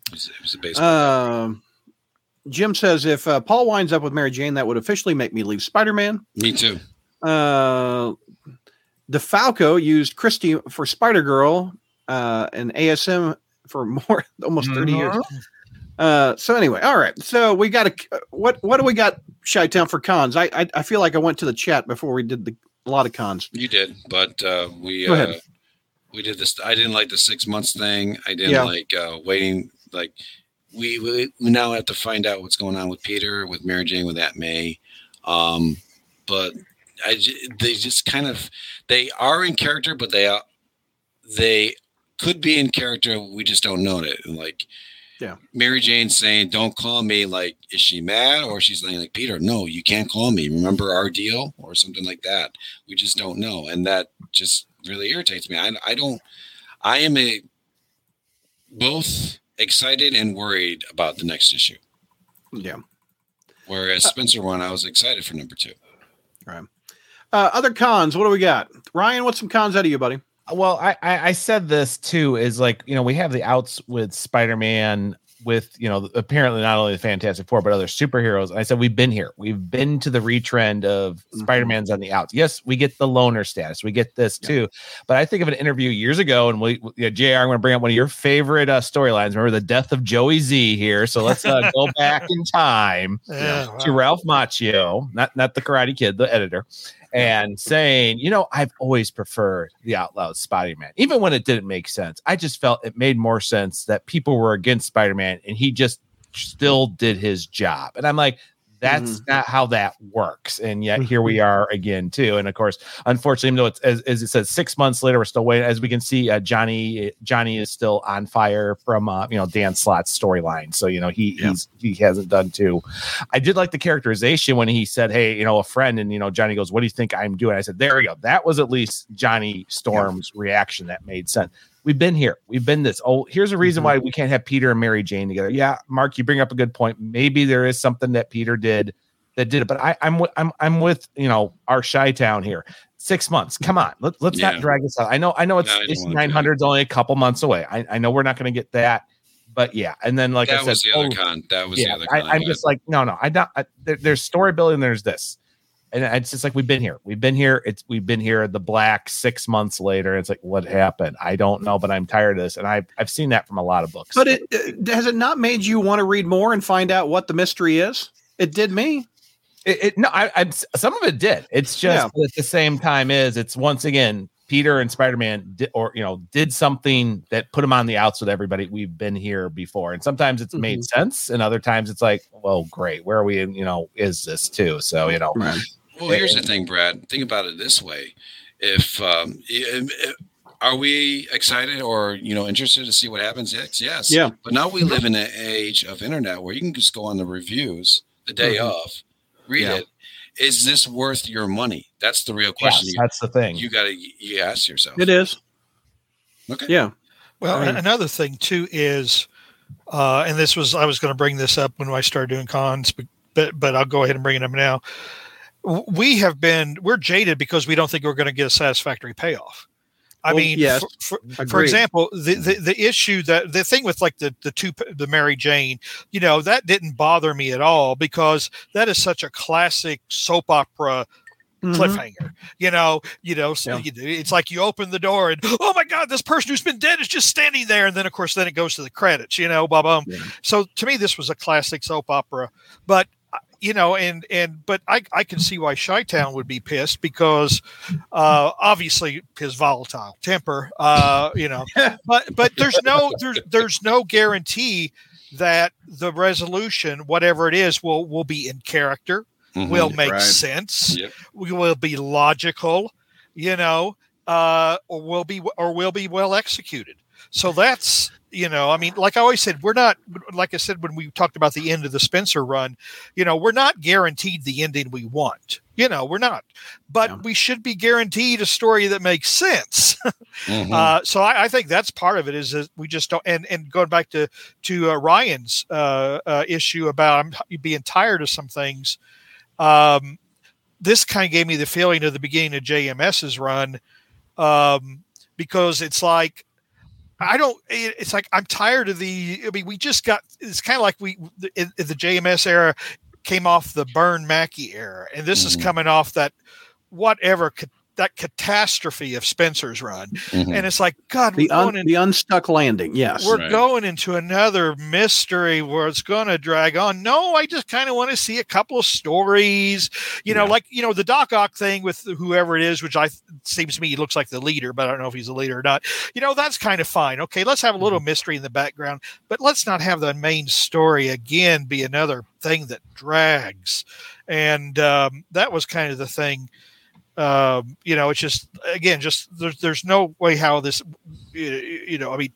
It was, it was a baseball. bat. Um, Jim says if uh, Paul winds up with Mary Jane, that would officially make me leave Spider Man. Me too. Uh, DeFalco used Christie for Spider Girl uh, and ASM for more almost 30 years. Uh, so anyway, all right. So we got a what? What do we got? Chi Town for cons. I, I I feel like I went to the chat before we did the a lot of cons. You did, but uh, we Go uh, ahead. we did this. I didn't like the six months thing. I didn't Yeah. like uh, waiting. Like we, we we now have to find out what's going on with Peter, with Mary Jane, with Aunt May. Um, but I they just kind of they are in character, but they are they could be in character. We just don't know it. And like Yeah. Mary Jane saying, "Don't call me." Like, is she mad or she's saying, like, Peter, no, you can't call me. Remember our deal or something like that. We just don't know, and that just really irritates me. I, I don't. I am a both excited and worried about the next issue. Yeah. Whereas uh, Spencer one, I was excited for number two. Uh, other cons. What do we got? Ryan, what's some cons out of you, buddy? Well, I, I I said this too is like you know we have the outs with Spider Man with you know apparently not only the Fantastic Four but other superheroes. And I said we've been here. We've been to the retrend of Mhm. Spider Man's on the outs. Yes, we get the loner status. We get this too. But I think of an interview years ago, and we yeah, Jr. I'm going to bring up one of your favorite uh, storylines. Remember the death of Joey Z here. So let's uh, go back in time Yeah, to wow. Ralph Macchio, not not the Karate Kid, the editor, and saying, you know, I've always preferred the Out Spider Man, even when it didn't make sense. I just felt it made more sense that people were against Spider Man, and he just still did his job. And I'm like. That's not how that works, and yet here we are again too. And of course, unfortunately, even though it's as, as it says, six months later, we're still waiting. As we can see, uh, Johnny Johnny is still on fire from uh, you know Dan Slott's storyline. So you know he Yeah. he's he hasn't done too. I did like the characterization when he said, "Hey, you know, a friend," and you know, Johnny goes, "What do you think I'm doing?" I said, "There we go. That was at least Johnny Storm's reaction. That made sense." We've been here. We've been this. Oh, here's a reason mm-hmm. why we can't have Peter and Mary Jane together. Yeah, Mark, you bring up a good point. Maybe there is something that Peter did that did it, but I, I'm I'm I'm with you know our Chi Town here. Six months. Come on, Let, let's yeah. not drag this out. I know I know it's no, it's 900's only a couple months away. I, I know we're not going to get that, but yeah. And then like that I said, was the other oh, con. That was yeah, the other. Con I, am just like no no. I don't. I, there, there's story building. There's this and it's just like we've been here. We've been here. It's we've been here the black six months later. It's like what happened? I don't know but i'm tired of this. And i've, I've seen that from a lot of books. But it, uh, has it not made you want to read more and find out what the mystery is? It did me. It, it no I, I some of it did. It's just yeah. at the same time is. It's once again peter and spider-man did, or you know did something that put them on the outs with everybody. We've been here before. And sometimes it's mm-hmm. made sense and other times it's like well great. Where are we in you know is this too? So you know. Right well, here's the thing, Brad. Think about it this way: if, um, if are we excited or you know interested to see what happens next? Yes. Yeah. But now we live in an age of internet where you can just go on the reviews the day mm-hmm. of, read yeah. it. Is this worth your money? That's the real question. Yes, that's the thing. You got to you ask yourself. It is. Okay. Yeah. Well, I mean, another thing too is, uh, and this was I was going to bring this up when I started doing cons, but, but but I'll go ahead and bring it up now we have been we're jaded because we don't think we're going to get a satisfactory payoff. I well, mean, yes, for, for, for, example, the, the, the issue that the thing with like the the two the Mary Jane, you know, that didn't bother me at all because that is such a classic soap opera mm-hmm. cliffhanger. You know, you know, so yeah. you, it's like you open the door and oh my god, this person who's been dead is just standing there, and then of course then it goes to the credits. You know, blah blah. Yeah. So to me, this was a classic soap opera, but you know, and and but I I can see why Chi Town would be pissed because uh, obviously his volatile temper, uh, you know, but but there's no there's there's no guarantee that the resolution, whatever it is, will will be in character, mm-hmm, will make right. sense, yep. will be logical, you know, uh, or will be or will be well executed. So that's you know, I mean, like I always said, we're not like I said when we talked about the end of the Spencer run, you know, we're not guaranteed the ending we want. You know, we're not, but yeah. we should be guaranteed a story that makes sense. mm-hmm. uh, so I, I, think that's part of it is that we just don't. And and going back to to uh, Ryan's uh, uh issue about being tired of some things, um, this kind of gave me the feeling of the beginning of JMS's run, um, because it's like I don't. It's like I'm tired of the. I mean, we just got. It's kind of like we in, in, the JMS era came off the Byrne Mackie era, and this mm-hmm. is coming off that whatever that catastrophe of Spencer's run, mm-hmm. and it's like God, the, un, in, the unstuck landing. Yes, we're right. going into another mystery where it's going to drag on. No, I just kind of want to see a couple of stories. You know, yeah. like you know the Doc Ock thing with whoever it is, which I seems to me he looks like the leader, but I don't know if he's a leader or not. You know, that's kind of fine. Okay, let's have a little mm-hmm. mystery in the background, but let's not have the main story again be another thing that drags. And um, that was kind of the thing um, you know, it's just again, just there's there's no way how this, you know, I mean,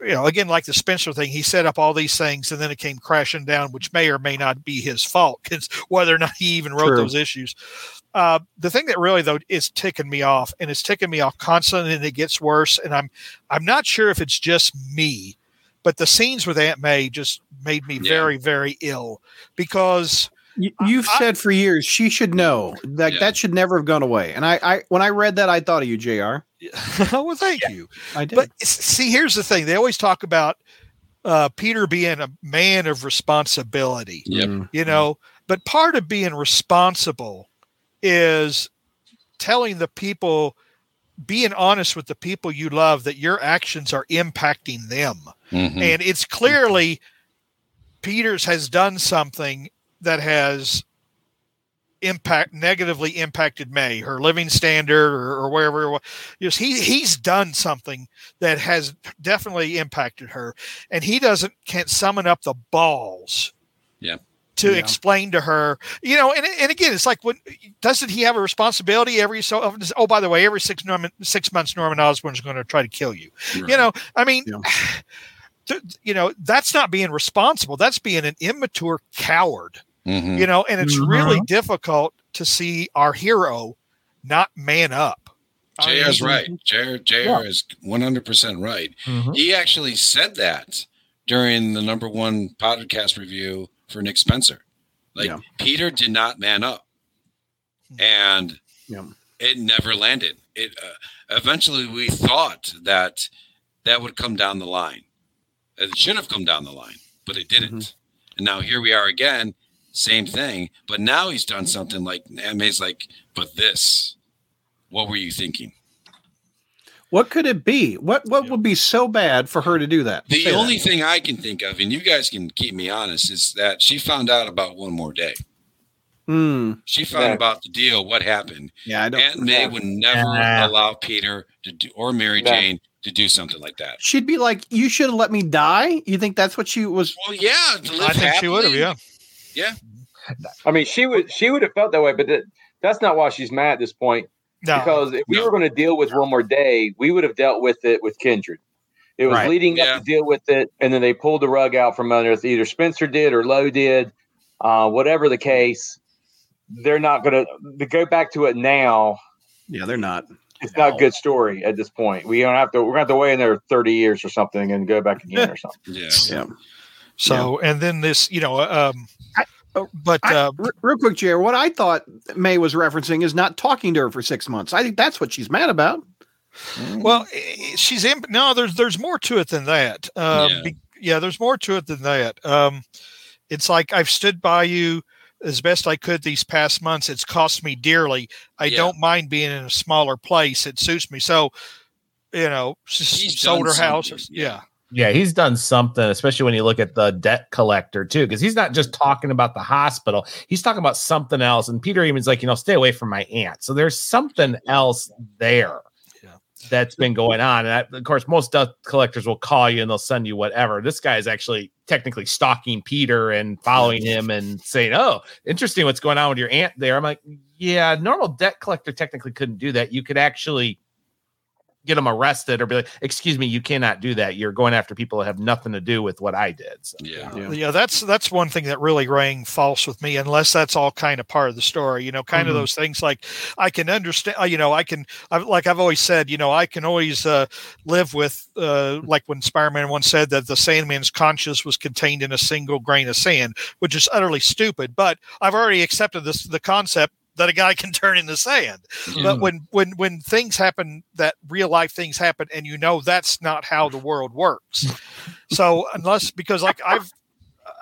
you know, again, like the Spencer thing, he set up all these things and then it came crashing down, which may or may not be his fault, because whether or not he even wrote True. those issues. Uh, the thing that really though is ticking me off, and it's ticking me off constantly, and it gets worse. And I'm I'm not sure if it's just me, but the scenes with Aunt May just made me yeah. very very ill because You've I, said for years she should know that yeah. that should never have gone away. And I, I, when I read that, I thought of you, Jr. well, thank yeah, you. I did. But see, here's the thing: they always talk about uh, Peter being a man of responsibility. Yep. Mm-hmm. You know, but part of being responsible is telling the people, being honest with the people you love, that your actions are impacting them. Mm-hmm. And it's clearly Peters has done something that has impact negatively impacted May, her living standard or, or wherever. Just he he's done something that has definitely impacted her, and he doesn't can't summon up the balls. Yeah. To yeah. explain to her, you know, and, and again, it's like, when doesn't he have a responsibility every so often? Oh, by the way, every six Norman, six months, Norman Osborn's going to try to kill you. Right. You know, I mean, yeah. you know, that's not being responsible. That's being an immature coward Mm-hmm. You know, and it's mm-hmm. really difficult to see our hero not man up. JR is right. JR, JR yeah. is 100% right. Mm-hmm. He actually said that during the number one podcast review for Nick Spencer. Like yeah. Peter did not man up, and yeah. it never landed. It uh, eventually we thought that that would come down the line. It should have come down the line, but it didn't. Mm-hmm. And now here we are again, same thing. But now he's done something like May's like, but this, what were you thinking? What could it be? What what would be so bad for her to do that? The Say only that. thing I can think of, and you guys can keep me honest, is that she found out about one more day. Mm. She found yeah. about the deal, what happened. Yeah, I don't. Aunt May would never allow Peter to do, or Mary yeah. Jane to do something like that. She'd be like, "You should have let me die." You think that's what she was? Well, yeah. I think happily. she would have. Yeah. Yeah. I mean, she would. She would have felt that way, but that, that's not why she's mad at this point. No, because if we no. were going to deal with one more day, we would have dealt with it with Kindred. It was right. leading yeah. up to deal with it, and then they pulled the rug out from under us. Either Spencer did or Lowe did, uh, whatever the case. They're not going to go back to it now. Yeah, they're not. It's not a good story at this point. We don't have to. We're going to have to wait in there thirty years or something and go back again or something. Yeah. Yeah. So, yeah. and then this, you know, um, I, Oh, but uh, I, real quick, Jared, what I thought May was referencing is not talking to her for six months. I think that's what she's mad about. Well, she's in. No, there's there's more to it than that. Um, yeah. Be, yeah, there's more to it than that. Um, it's like I've stood by you as best I could these past months. It's cost me dearly. I yeah. don't mind being in a smaller place. It suits me. So, you know, she's sold her house. Yeah. yeah. Yeah, he's done something, especially when you look at the debt collector too, because he's not just talking about the hospital; he's talking about something else. And Peter even's like, you know, stay away from my aunt. So there's something else there yeah. that's been going on. And I, of course, most debt collectors will call you and they'll send you whatever. This guy is actually technically stalking Peter and following him and saying, "Oh, interesting, what's going on with your aunt there?" I'm like, yeah, normal debt collector technically couldn't do that. You could actually get them arrested or be like, excuse me, you cannot do that. You're going after people that have nothing to do with what I did. So, yeah. yeah. yeah. That's, that's one thing that really rang false with me, unless that's all kind of part of the story, you know, kind mm-hmm. of those things like I can understand, uh, you know, I can, I've, like I've always said, you know, I can always uh, live with, uh, like when Spider-Man once said that the Sandman's conscience was contained in a single grain of sand, which is utterly stupid, but I've already accepted this, the concept that a guy can turn into sand. Mm. But when when when things happen that real life things happen and you know that's not how the world works. so unless because like I've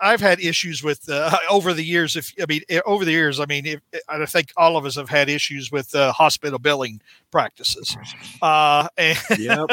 I've had issues with uh, over the years. If I mean eh, over the years, I mean if, I think all of us have had issues with uh, hospital billing practices, uh, and yep.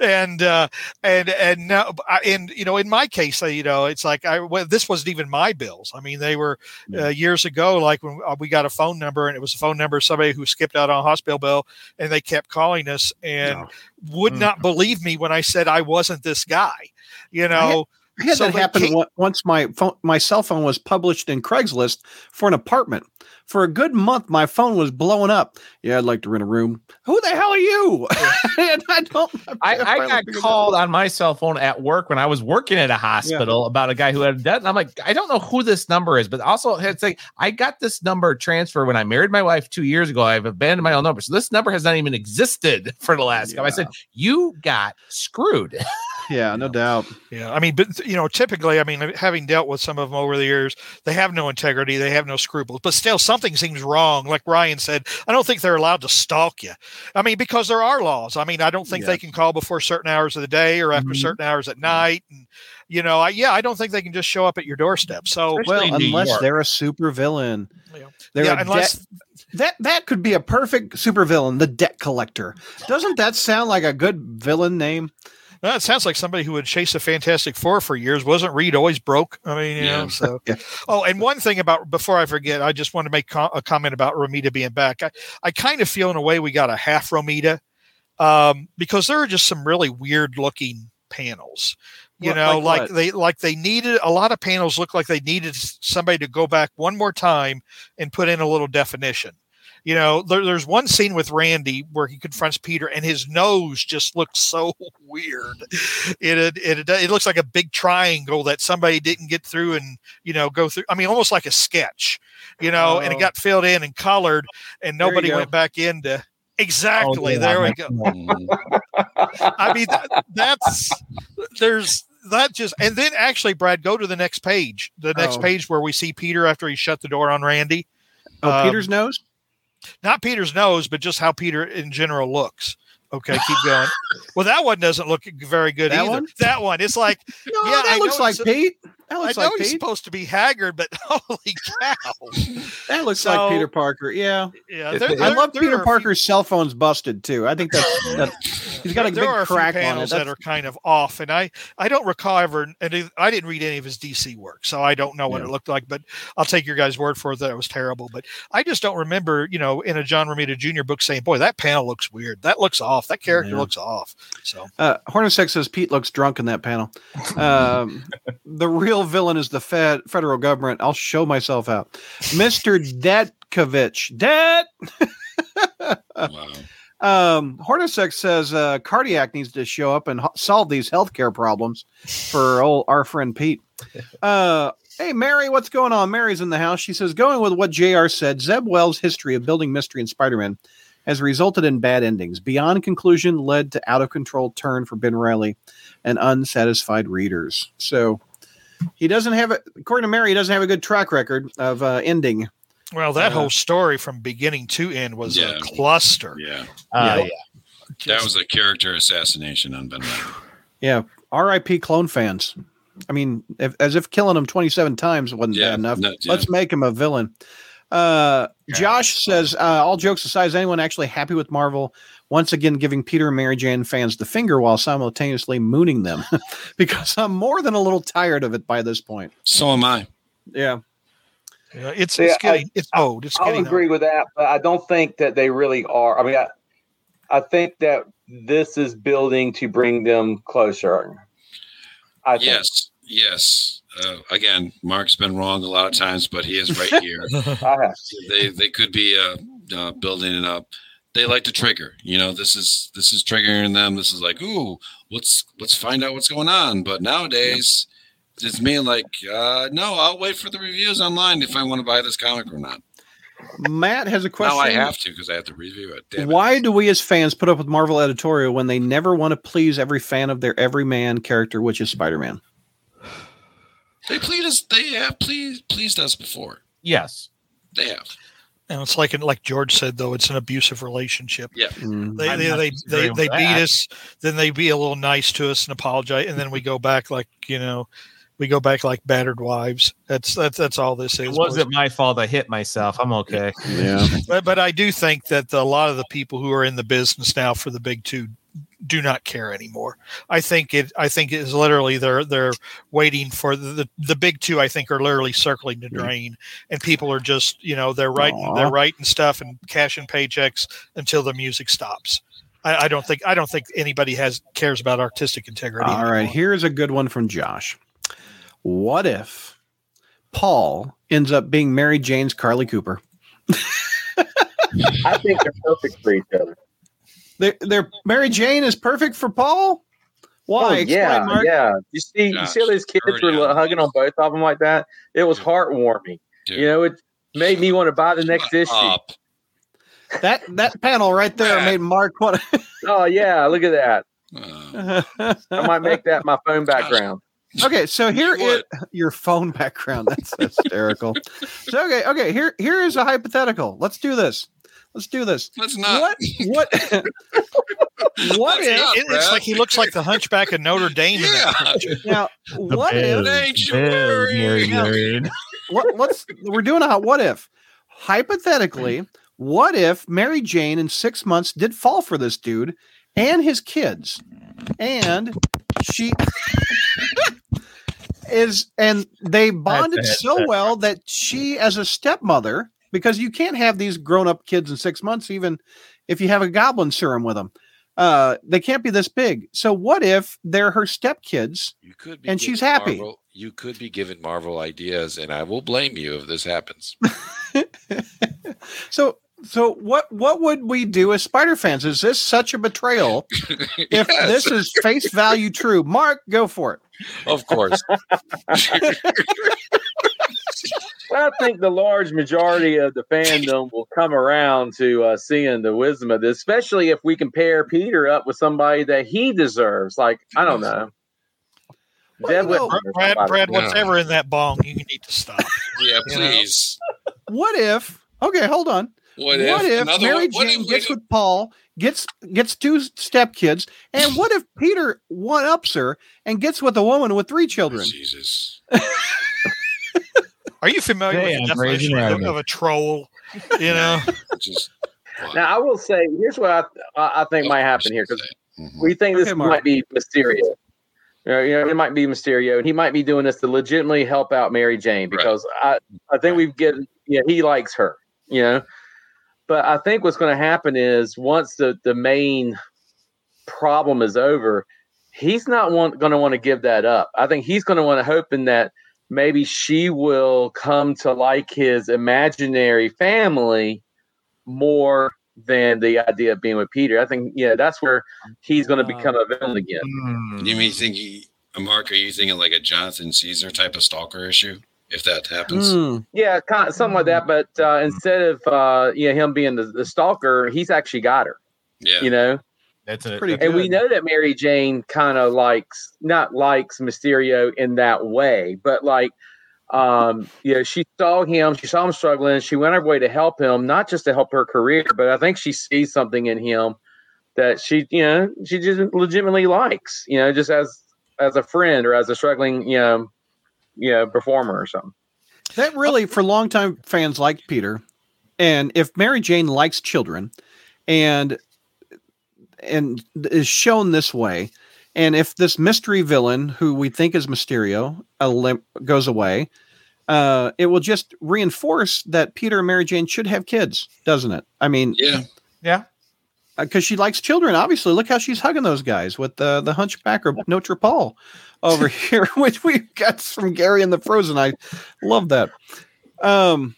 and uh, and and now and you know in my case, uh, you know it's like I well, this wasn't even my bills. I mean they were uh, years ago, like when we got a phone number and it was a phone number of somebody who skipped out on a hospital bill, and they kept calling us and would mm. not believe me when I said I wasn't this guy. You know. I had so that happen came- once. My phone, my cell phone was published in Craigslist for an apartment. For a good month, my phone was blowing up. Yeah, I'd like to rent a room. Who the hell are you? I don't. I, I got called on my cell phone at work when I was working at a hospital yeah. about a guy who had a debt. And I'm like, I don't know who this number is, but also it's like I got this number transfer when I married my wife two years ago. I've abandoned my own number, so this number has not even existed for the last. Yeah. I said, you got screwed. yeah, no doubt. Yeah, I mean, but you know, typically, I mean, having dealt with some of them over the years, they have no integrity, they have no scruples, but still, something seems wrong. Like Ryan said, I don't think they're allowed to stalk you. I mean, because there are laws. I mean, I don't think yeah. they can call before certain hours of the day or after mm-hmm. certain hours at night, and you know, I, yeah, I don't think they can just show up at your doorstep. So, well, unless they're a super villain, yeah, they're yeah, unless. De- that that could be a perfect supervillain, the debt collector. Doesn't that sound like a good villain name? Well, it sounds like somebody who would chase the Fantastic Four for years. Wasn't Reed always broke? I mean, you yeah. know, so. yeah. Oh, and one thing about, before I forget, I just want to make a comment about Romita being back. I, I kind of feel in a way we got a half Romita um, because there are just some really weird looking panels you what, know like, like they like they needed a lot of panels look like they needed somebody to go back one more time and put in a little definition you know, there, there's one scene with Randy where he confronts Peter, and his nose just looks so weird. It, it it it looks like a big triangle that somebody didn't get through and you know go through. I mean, almost like a sketch, you know, oh. and it oh. got filled in and colored, and nobody went back into Exactly. Oh, yeah, there we go. I mean, that, that's there's that just and then actually, Brad, go to the next page. The next Oh. page where we see Peter after he shut the door on Randy. Oh, Um, Peter's nose. Not Peter's nose, but just how Peter in general looks. Okay, keep going. well, that one doesn't look very good That either. one? That one, it's like No, yeah, that I looks like Pete. That I looks know like he's Pete. supposed to be haggard, but holy cow! That looks So- like Peter Parker. Yeah, Yeah, It- there- I love Peter are a few- Parker's cell phone's busted too. I think that's that, he's got a there big are a few crack on it. panels that are kind of off, and I I don't recall ever, and I didn't read any of his DC work, so I don't know what Yeah. it looked like. But I'll take your guys' word for it that it was terrible. But I just don't remember, you know, in a John Romita Jr. book saying, "Boy, that panel looks weird. That looks off. That character Yeah. looks off." So Uh, Hornacek says Pete looks drunk in that panel. Um, the real villain is the Fed, federal government. I'll show myself out. Mr. Detkovich. Det. Wow. Um, Hornacek says uh, Cardiac needs to show up and ho- solve these healthcare problems for old our friend Pete. Uh, hey, Mary, what's going on? Mary's in the house. She says, going with what JR said, Zeb Wells' history of building mystery in Spider Man has resulted in bad endings. Beyond conclusion led to out of control turn for Ben Reilly and unsatisfied readers. So he doesn't have, a, according to Mary, he doesn't have a good track record of uh, ending. well, that Uh, whole story from beginning to end was Yeah. a cluster. Yeah. Uh, Yeah. yeah. That was a character assassination on Ben Reilly. Yeah, R.I.P. clone fans. I mean, if, as if killing him 27 times wasn't Yeah, bad enough. no, yeah. Let's make him a villain. Uh, Josh says, uh, all jokes aside, is anyone actually happy with Marvel once again giving Peter and Mary Jane fans the finger while simultaneously mooning them? because I'm more than a little tired of it by this point. So am I. Yeah. Yeah, it's Yeah, it's getting it's old. It's I'll getting agree with that, but I don't think that they really are. I mean, I, I think that this is building to bring them closer. I think. Yes. Yes. Uh, again, Mark's been wrong a lot of times, but he is right here. old. I have. they they could be uh, uh, building it up. They like to trigger. You know, this is this is triggering them. This is like, ooh, let's let's find out what's going on. But nowadays, it's me like, uh, no, I'll wait for the reviews online if I want to buy this comic or not. Matt has a question. Now I have to because I have to review it. Damn it. Why do we as fans put up with Marvel editorial when they never want to please every fan of their everyman character, which is Spider Man? They pleased us. They have pleased pleased us before. Yes. They have. And it's like like George said though, it's an abusive relationship. Mm. They they they, they, they beat that. us, then they be a little nice to us and apologize, and then we go back like you know, we go back like battered wives. That's that's that's all this It wasn't my fault. I hit myself. I'm okay. Yeah. But but I do think that the, a lot of the people who are in the business now for the big two do not care anymore. I think it. I think it is literally they're they're waiting for the the, the big two. I think are literally circling the drain, and people are just you know they're writing Aw. they're writing stuff and cashing paychecks until the music stops. I, I don't think I don't think anybody has cares about artistic integrity. All right, anymore. here's a good one from Josh. What if Paul ends up being Mary Jane's Carlie Cooper? I think they're perfect for each other. They're, they're Mary Jane is perfect for Paul. Why? Oh, Explain, yeah, Mark. yeah. You see, you see all these kids were already. hugging on both of them like that. It was heartwarming. Dude. You know, it made me want to buy the next Shut issue. up. That that panel right there Yeah. made Mark want. Oh yeah, look at that. Uh, I might make that my phone background. okay, so here You is your phone background. That's hysterical. so okay, okay. Here here is a hypothetical. Let's do this. Let's do this. let's not. What what what Let's if not. It- it's Brad. like he looks like the Hunchback of Notre Dame. Yeah. picture. now what if Ain't you worried? married. what, let's we're doing a what if hypothetically what if mary jane in six months did fall for this dude and his kids and she is and they bonded so well that she as a stepmother because you can't have these grown-up kids in six months even if you have a goblin serum with them uh they can't be this big so what if they're her stepkids You could be And she's happy. Marvel- you could be given Marvel ideas, and I will blame you if this happens. So so what what would we do as spider fans? Is this such a betrayal if this is face value true? Mark, go for it. Of course. Well, I think the large majority of the fandom will come around to uh, seeing the wisdom of this, especially if we compare Peter up with somebody that he deserves. Like, I don't know. Well, Deb you know, Whitman Brad, somebody. Brad, Yeah. whatever in that bong, you need to stop. Yeah, You know? please. What if? Okay, hold on. What What if, if, Mary one- Jane if gets with Paul, gets gets two stepkids, and what if Peter one ups her and gets with a woman with three children? Jesus. Are you familiar Damn, with the definition of, of a troll? You know, Just Now, I will say, here's what I, I I think might happen here because Mhm. we think this Okay, Mark. might be Mysterio. You know, you know, it might be Mysterio, and he might be doing this to legitimately help out Mary Jane because I, I think we've getting, yeah, he likes her, you know. But I think what's going to happen is once the the main problem is over, he's not want, going to want to give that up. I think he's going to want to hoping that maybe she will come to like his imaginary family more than the idea of being with Peter. I think, yeah, that's where he's going to become a villain again. Hmm. You mean think he, Mark? Are you thinking like a Jonathan Caesar type of stalker issue? If that happens, Hmm. Yeah, kind of, something like that. But uh, instead of uh, yeah him being the, the stalker, he's actually got her. yeah. You know, That's a, Pretty that's- and we know that Mary Jane kind of likes not likes Mysterio in that way, but like. Um, you know, she saw him, she saw him struggling, she went her way to help him, not just to help her career, but I think she sees something in him that she, you know, she just legitimately likes, you know, just as as a friend or as a struggling, you know, you know, performer or something. That really, for longtime fans like Peter, and if Mary Jane likes children, and and is shown this way, and if this mystery villain who we think is Mysterio goes away, uh, it will just reinforce that Peter and Mary Jane should have kids, doesn't it? I mean, yeah. yeah. because she likes children. Obviously, look how she's hugging those guys with the the Hunchback or Notre Paul over here, which we got from Gary and the Frozen. I love that. Um,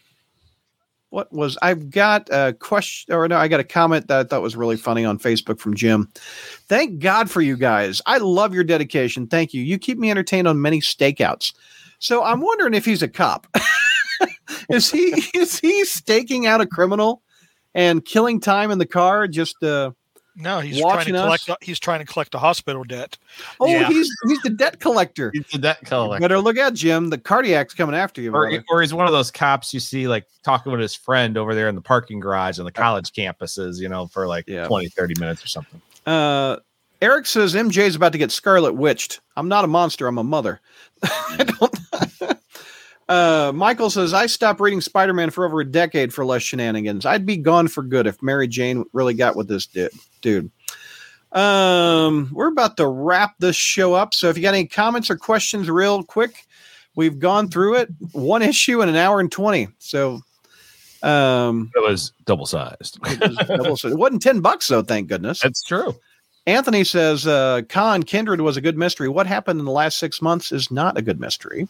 what was I've got a question or no? I got a comment that I thought was really funny on Facebook from Jim. Thank God for you guys. I love your dedication. Thank you. You keep me entertained on many stakeouts. So I'm wondering if he's a cop. is he is he staking out a criminal? and killing time in the car just uh no, he's trying to us? collect. He's trying to collect a hospital debt. oh Yeah. he's he's the debt collector He's the debt collector. better look at jim the cardiac's coming after you Or, or he's one of those cops you see like talking with his friend over there in the parking garage on the college campuses, you know, for like Yeah. 20, 30 minutes or something. uh eric says mj's about to get scarlet witched i'm not a monster i'm a mother I don't uh michael says i stopped reading spider-man for over a decade for less shenanigans i'd be gone for good if mary jane really got with this di- dude um we're about to wrap this show up so if you got any comments or questions real quick we've gone through it one issue in an hour and 20 so um It was double sized. it, double- so it wasn't 10 bucks though thank goodness That's true. Anthony says, uh, Khan Kindred was a good mystery. What happened in the last six months is not a good mystery.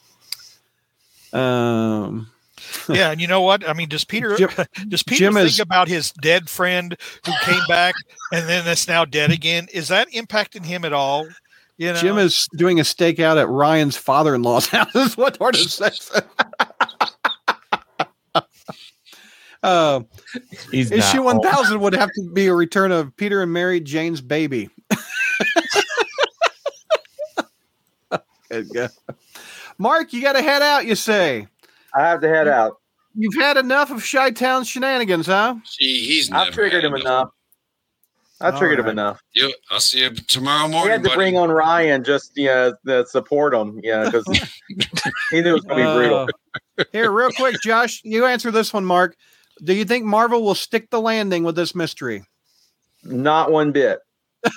Um, Yeah, and you know what? I mean, does Peter Jim- does Peter Jim think is- about his dead friend who came back and then that's now dead again? Is that impacting him at all? You know, Jim is doing a stakeout at Ryan's father in law's house, is what Tortoise says. uh, He's issue 1000 would have to be a return of Peter and Mary Jane's baby. Good go. Mark, you got to head out, you say. I have to head out. You've had enough of Chi Town shenanigans, huh? He, he's I've triggered him enough. I All triggered him enough. You, I'll see you tomorrow He morning. had to buddy. bring on Ryan just you know to support him, you know, because he knew it was going to be brutal. Uh, here, real quick, Josh, you answer this one, Mark. Do you think Marvel will stick the landing with this mystery? Not one bit.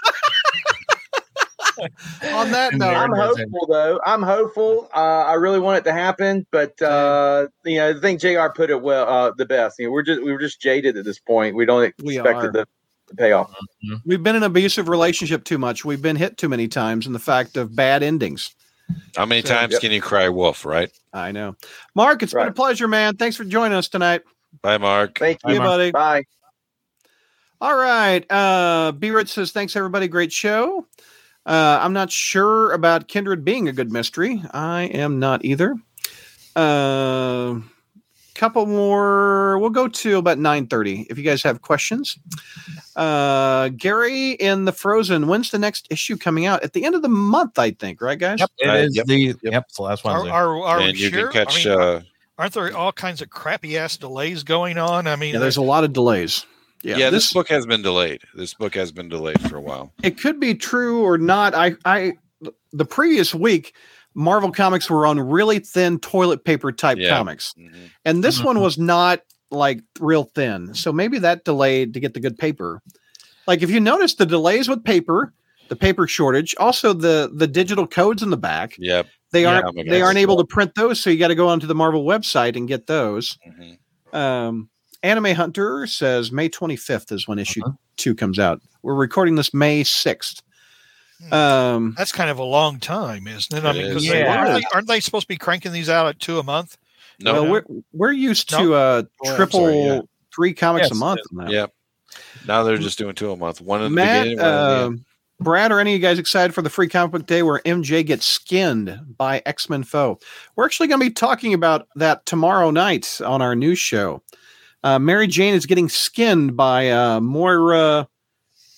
On that note, I'm hopeful though. I'm hopeful. Uh, I really want it to happen, but uh, you know, I think Jr. put it well, uh, the best. You know, we're just we were just jaded at this point. We don't We expect are. it to, to pay off. we've been in an abusive relationship too much. We've been hit too many times in the fact of bad endings. How many So- times Yep. can you cry wolf, right? I know. Mark, it's been a pleasure, man. Thanks for joining us tonight. Bye, Mark. Thank you, you. buddy. Bye. All right. Uh B Rich says, thanks everybody. Great show. Uh, I'm not sure about Kindred being a good mystery. I am not either. Uh, couple more. We'll go to about nine thirty. If you guys have questions, uh, Gary in the Frozen. When's the next issue coming out? At the end of the month, I think. Right, guys? Yep, it Uh, is yep, the yep. yep. It's the last Are, Wednesday. are, are we and you sure? can catch. I mean, uh, aren't there all kinds of crappy ass delays going on? I mean, Yeah, there's a lot of delays. Yeah, yeah, this, this book has been delayed. This book has been delayed for a while. it could be true or not. I, I, the previous week, Marvel Comics were on really thin toilet paper type Yeah. comics, Mhm. and this one was not like real thin. So maybe that delayed to get the good paper. Like if you notice the delays with paper, the paper shortage, also the the digital codes in the back, Yep. they Yeah, aren't they aren't able to print those. So you got to go onto the Marvel website and get those. Mhm. Um, Anime Hunter says May 25th is when issue Uh-huh. two comes out. We're recording this May 6th. Hmm. Um, that's kind of a long time, isn't it? I It mean, is. 'cause they- Yeah. aren't, they, aren't they supposed to be cranking these out at two a month? No. well, we're, we're used No. to uh, Oh, triple sorry, yeah. three comics Yes, a month. now. Yep. Now they're just doing two a month. One in the Matt, beginning, one in the. Brad, are any of you guys excited for the free comic book day where MJ gets skinned by X Men Foe? We're actually going to be talking about that tomorrow night on our new show. Uh, Mary Jane is getting skinned by uh, Moira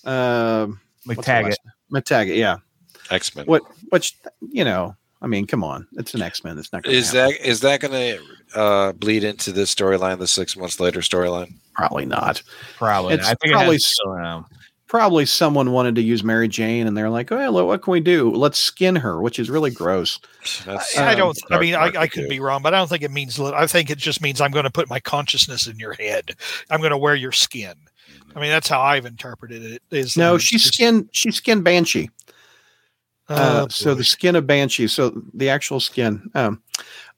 uh, MacTaggert. MacTaggert, yeah. X Men. What? Which you know, I mean, come on, it's an X Men. It's not. Gonna Is happen. that is that going to uh, bleed into this storyline, the six months later storyline? probably not? Probably. It's I think probably it has still around. Probably someone wanted to use Mary Jane, and they're like, "Oh, look, what can we do? Let's skin her," which is really gross. That's, I Um, don't. I mean, I, I could do. be wrong, but I don't think it means. I think it just means I'm going to put my consciousness in your head. I'm going to wear your skin. I mean, that's how I've interpreted it. Is No, she's just- skin. She's skin Banshee. Uh, Oh, so the skin of Banshee. So the actual skin. Um,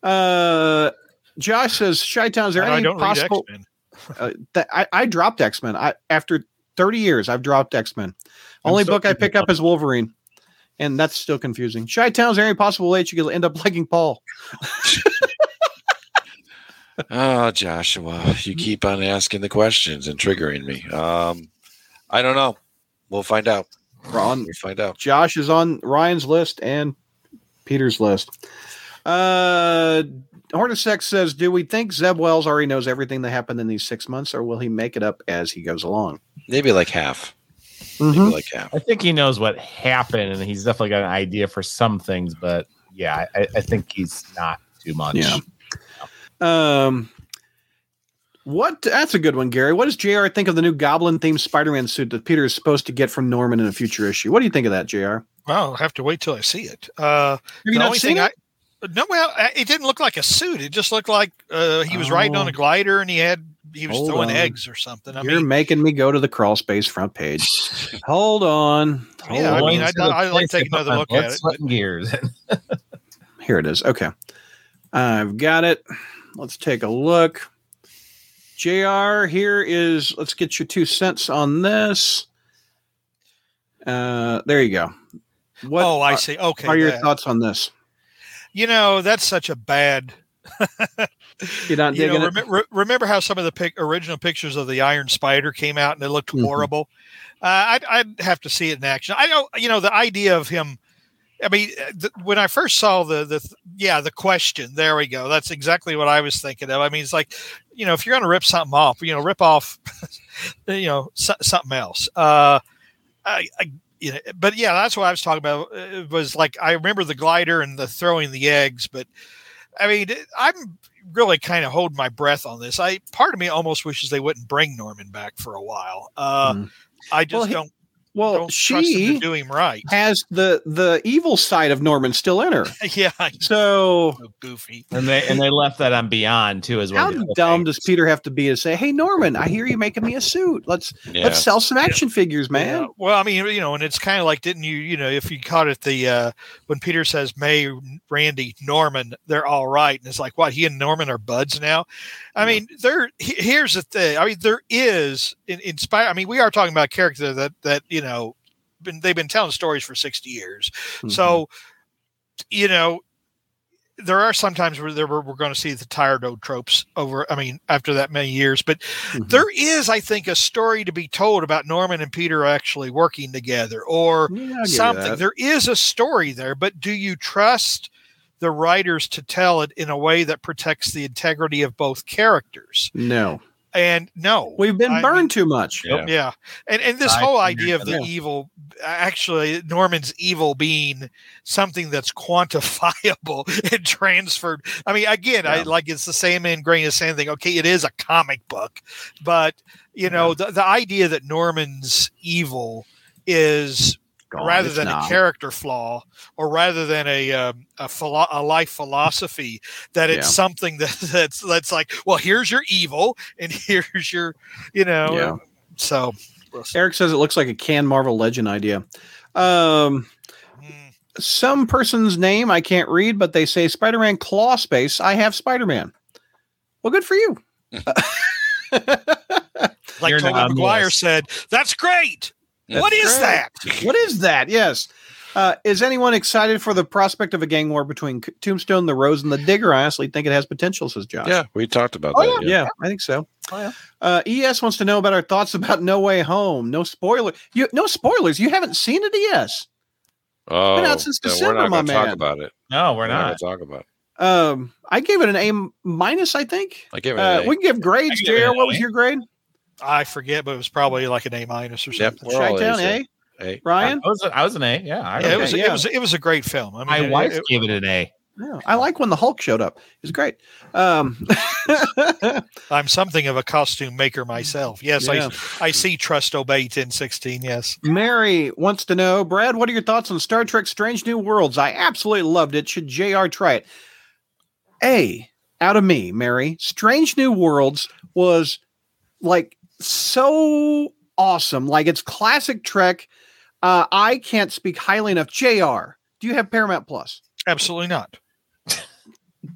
uh, Josh says, "Chi Town, is there I any don't read possible?" X-Men. Uh, that I, I dropped X Men. I after thirty years, I've dropped X Men. Only still book I pick up is Wolverine, and that's still confusing. Chi Town, is there any possible way that you could end up liking Paul? Oh, Joshua, you keep on asking the questions and triggering me. Um, I don't know. We'll find out. Ron, We'll find out. Josh is on Ryan's list and Peter's list. Uh, Hornacek says, "Do we think Zeb Wells already knows everything that happened in these six months, or will he make it up as he goes along?" Maybe like half. Maybe Mhm. like half. I think he knows what happened, and he's definitely got an idea for some things. But yeah, I, I think he's not too much. Yeah. Um, what? That's a good one, Gary. What does Jr. think of the new Goblin-themed Spider-Man suit that Peter is supposed to get from Norman in a future issue? What do you think of that, Jr.? Well, I'll have to wait till I see it. Uh, Have you the not only seen thing it? I no, well, it didn't look like a suit. It just looked like uh, he was riding on Oh. a glider and he had he was Hold throwing on. eggs or something. I You're mean, making me go to the crawl space front page. Hold on. Hold Yeah, I mean, Going I'd- I'd like place to take another look at it, sweat, gears. Here it is. Okay. I've got it. Let's take a look. JR, here is, let's get your two cents on this. Uh, there you go. What oh, I are, see. Okay, are your that. thoughts on this? You know that's such a bad. You're not you know, it? rem- re- remember how some of the pic- original pictures of the Iron Spider came out and it looked Mhm. horrible. Uh, I'd, I'd have to see it in action. I don't, you know, the idea of him. I mean, uh, the, when I first saw the the yeah the question, there we go. That's exactly what I was thinking of. I mean, it's like, you know, if you're going to rip something off, you know, rip off, you know, so, something else. Uh, I, I you know, but yeah, that's what I was talking about. It was like I remember the glider and the throwing the eggs, but I mean, I'm really kind of holding my breath on this. I part of me almost wishes they wouldn't bring Norman back for a while. Uh, Mm. I just Well, don't Well, don't she to do him right. has the the evil side of Norman still in her. yeah, I So goofy. and they and they left that on Beyond too as well. how dumb does Peter have to be to say, "Hey, Norman, I hear you making me a suit. Let's Yeah. let's sell some action figures, man." Yeah. Well, I mean, you know, and it's kind of like, didn't you, you know, if you caught it the uh when Peter says May, Randy, Norman, they're all right, and it's like, what? He and Norman are buds now. I mean, there. he- Here's the thing. I mean, there is in, in spite. I mean, we are talking about a character that that you know, been they've been telling stories for sixty years. Mm-hmm. So, you know, there are sometimes where there, we're, we're going to see the tired old tropes over. I mean, after that many years, but Mhm. there is, I think, a story to be told about Norman and Peter actually working together, or Yeah, I'll give you something. There is a story there, but do you trust the writers to tell it in a way that protects the integrity of both characters. No, And no, we've been I burned mean- too much. Yeah. yeah, and and this I whole idea of the that. evil, actually Norman's evil being something that's quantifiable and transferred. I mean, again, I like it's the same ingrained grain of same thing. Okay, it is a comic book, but you know the the idea that Norman's evil is God, rather it's than not. a character flaw or rather than a um, a, philo- a life philosophy that it's Yeah. something that, that's that's like well here's your evil and here's your you know Yeah. so Eric says it looks like a canned Marvel Legend idea. Um, mm, some person's name I can't read, but they say Spider Man Crawl Space. I have Spider Man. Well, good for you. like You're Tobey not on the Maguire list. said that's great That's what is great. that what is that? Yes. Uh, is anyone excited for the prospect of a gang war between C- Tombstone, the Rose, and the Digger? I honestly think it has potential, says Josh. Yeah, we talked about Oh, that. yeah. yeah, I think so. Oh, yeah. Uh, ES wants to know about our thoughts about No Way Home. No spoiler. You no spoilers. You haven't seen it, ES. Oh, Been out since then December, we're not my gonna talk about it. No, we're We're not not. talk about it. Um, I gave it an A minus. I think. I give it. Uh, A. we can give grades. I give it JR, an what was your grade? I forget but it was probably like an A minus or something we're all Chi-Town, A's A. A. Ryan. I was, I was an A. Yeah, I yeah, it Okay, was yeah. it was it was a great film I mean, my it- wife it- gave it an A. Yeah, I like when the Hulk showed up. It was great. Um, I'm something of a costume maker myself yes Yeah. I I see trust obey 1016 yes Mary wants to know, Brad, what are your thoughts on Star Trek Strange New Worlds? I absolutely loved it. Should JR try it? A, out of me, Mary, Strange New Worlds was like so awesome. Like it's classic Trek. Uh, I can't speak highly enough. JR, do you have Paramount Plus? absolutely not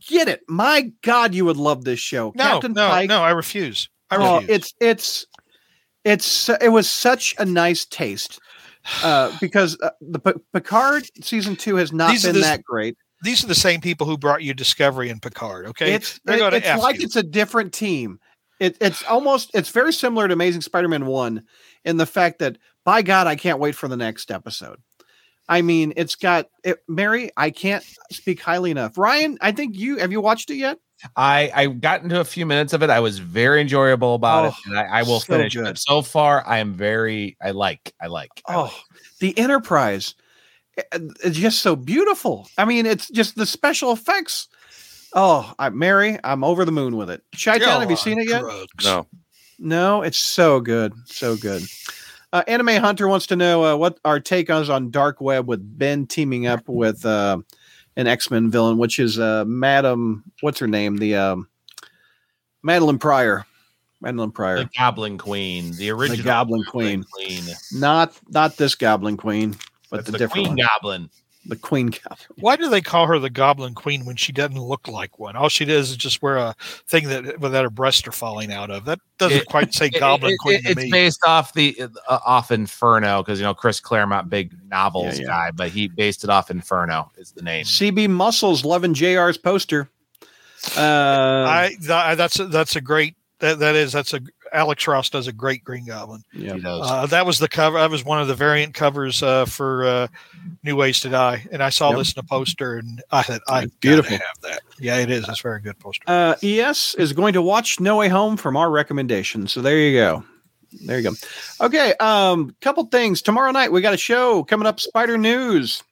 Get it. My God, you would love this show. no Captain no Pike. no I refuse I Oh, refuse it's it's it's it was such a nice taste uh, because uh, the P- Picard season two has not These been the- that great. these are the same people who brought you Discovery and Picard. Okay, It's it- it's F like you. it's a different team. It, it's almost it's very similar to Amazing Spider-Man one in the fact that by God I can't wait for the next episode. I mean, it's got it, Mary. I can't speak highly enough. Ryan, I think you have you watched it yet? I I got into a few minutes of it. I was very enjoyable about it, Oh, and I, I will so finish. good. But so far, I am very. I like. I like. I Oh, like. the Enterprise. eh, It's just so beautiful. I mean, it's just the special effects. Oh, I, Mary, I'm over the moon with it. Chi Town, have you seen it yet? Drugs. No. No, it's so good. So good. Uh, Anime Hunter wants to know uh, what our take is on Dark Web with Ben teaming up with uh, an X Men villain, which is uh, Madam, what's her name? The um, Madelyne Pryor. Madelyne Pryor. The Goblin Queen, the original Goblin Queen. Queen. Not not this Goblin Queen, but That's the, the, different Queen one. Goblin. The Queen Goblin. Why do they call her the Goblin Queen when she doesn't look like one? All she does is just wear a thing that without her breasts are falling out of. That doesn't It- quite say It- Goblin it- Queen it- to it's me. based off the uh, off Inferno because you know Chris Claremont, big novels Yeah, yeah. guy, but he based it off Inferno is the name. CB Muscles loving JR's poster. Uh, I th- that's a, that's a great that that is that's a Alex Ross does a great Green Goblin. yeah. He does. Uh, that was the cover. That was one of the variant covers uh, for uh, New Ways to Die, and I saw Yep. this in a poster, and I said, "I It's beautiful beautiful. have that." Yeah, it is. It's a very good poster. Uh, ES is going to watch No Way Home from our recommendation. So there you go. There you go. Okay. Um, couple things. Tomorrow night we got a show coming up. Spider News.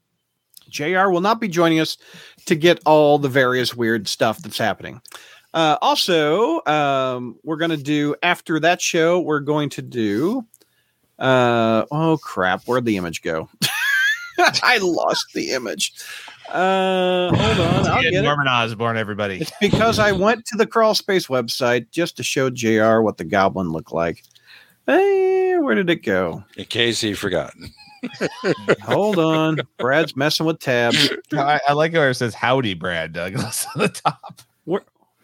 Jr. will not be joining us to get all the various weird stuff that's happening. Uh, also, um, we're going to do after that show. We're going to do. Uh, oh crap! Where'd the image go? I lost the image. Uh, hold on. I'll Yeah, get it. Norman Osborn, everybody. It's because I went to the Crawl Space website just to show JR what the goblin looked like. Hey, where did it go? In case he forgot. Hold on. Brad's messing with tabs. I, I like where it says "Howdy, Brad Douglas" on the top.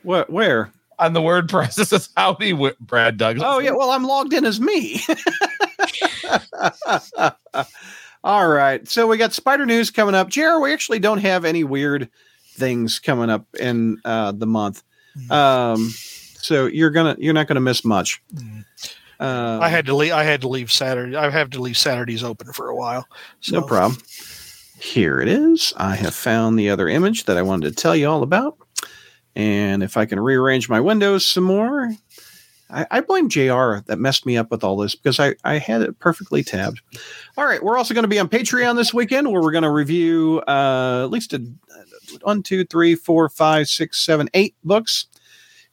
What? Where? On the WordPress, it says "Howdy, Brad Douglas." Oh, yeah. Well, I'm logged in as me. All right. So we got Spider News coming up. JR, we actually don't have any weird things coming up in uh, the month. Um, so you're gonna you're not gonna miss much. Mm. Uh, I had to leave. I had to leave Saturday. I have to leave Saturdays open for a while. So no problem. Here it is. I have found the other image that I wanted to tell you all about. And if I can rearrange my windows some more, I, I blame JR that messed me up with all this because I, I had it perfectly tabbed. All right. We're also going to be on Patreon this weekend where we're going to review uh, at least a, one, two, three, four, five, six, seven, eight books,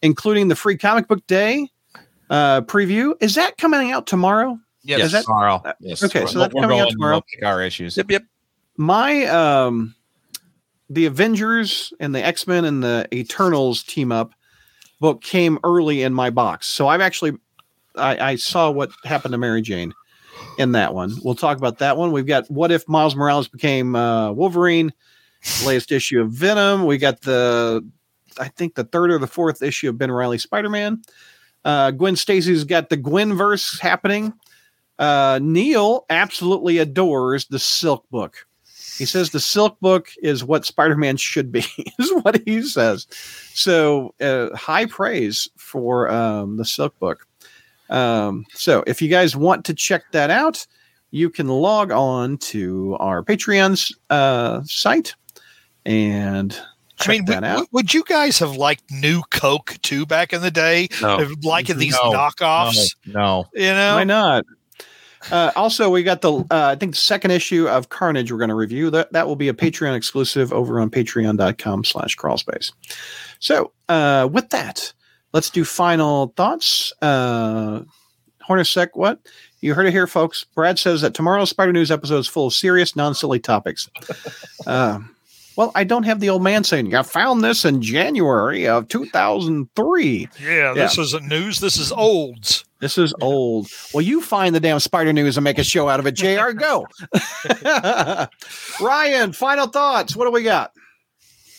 including the free comic book day uh, preview. Is that coming out tomorrow? Yes, Is that- tomorrow. uh, Yes. okay, We're- so that's we're coming out tomorrow. we'll pick our issues. Yep, yep. my um the avengers and the x-men and the eternals team up book came early in my box. So i've actually i, I saw what happened to mary jane in that one. We'll talk about that one. We've got what if miles morales became uh, wolverine? Latest issue of venom. We got the i think the third or the fourth issue of ben reilly spider-man. Uh, gwen stacy's got the gwen verse happening. Uh, neil absolutely adores the silk book he says the Silk Book is what Spider-Man should be, is what he says. So uh, high praise for um, the Silk Book. Um, so if you guys want to check that out, you can log on to our Patreon's uh, site and check I mean, that would, out. would- would you guys have liked New Coke too back in the day? No. Of Liking these No. knockoffs, No. you know? Why not? Uh, also, we got the uh, I think the second issue of Carnage we're going to review. That that will be a Patreon exclusive over on patreon.com slash crawlspace. So uh, with that, let's do final thoughts. Uh Hornacek, what? You heard it here, folks. Brad says that tomorrow's Spider News episode is full of serious, non-silly topics. Uh, well, I don't have the old man saying, I found this in January of 2003. Yeah, this isn't news. This is olds. This is old. Well, you find the damn Spider News and make a show out of it. JR, go. Ryan, final thoughts. What do we got?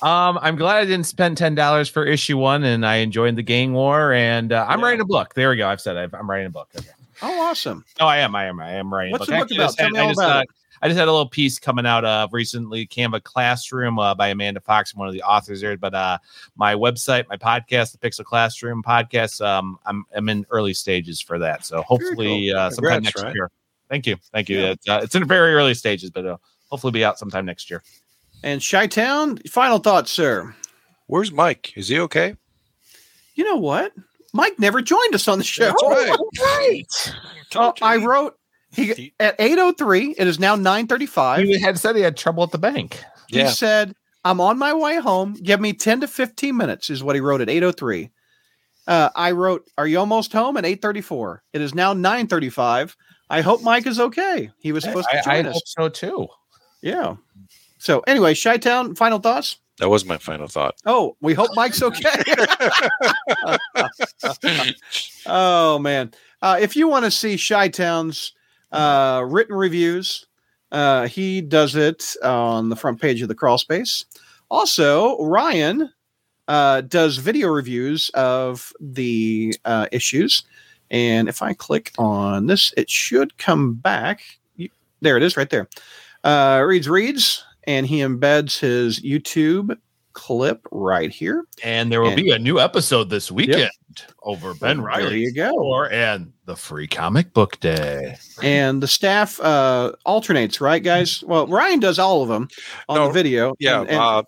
Um, I'm glad I didn't spend ten dollars for issue one, and I enjoyed the gang war. And uh, I'm Yeah. writing a book. There we go. I've said I've, I'm writing a book. Okay. Oh, awesome. Oh, I am. I am. I am writing. What's a the book about? Just Tell had- me all I just, about uh, it. I just had a little piece coming out of recently, Canva Classroom uh, by Amanda Fox, one of the authors there. But uh, my website, my podcast, the Pixel Classroom podcast, um, I'm I'm in early stages for that. So hopefully, uh, sometime Congrats, next Ryan. year. Thank you, thank you. Yeah. It's uh, it's in very early stages, but uh, hopefully be out sometime next year. And Chi Town, final thoughts, sir. Where's Mike? Is he okay? You know what? Mike never joined us on the show. That's right. Oh, Talk to I wrote he at 803. It is now 935. He had said he had trouble at the bank. He Yeah. said, I'm on my way home. Give me 10 to 15 minutes, is what he wrote at 803. Uh, I wrote, Are you almost home at 834? It is now 935. I hope Mike is okay. He was supposed to I, join I us. hope so too. Yeah. So anyway, Chi Town, final thoughts? That was my final thought. Oh, we hope Mike's okay. oh man. Uh, if you want to see Chi Town's uh, written reviews, uh, he does it on the front page of the crawl space. Also, Ryan uh, does video reviews of the uh, issues. And if I click on this, it should come back. There it is, right there. Uh, reads, reads, and he embeds his YouTube clip right here. And there will And- be a new episode this weekend over Ben There Reilly you go. or and the free comic book day. and the staff uh alternates right guys well ryan does all of them on No, the video Yeah, and, and- uh,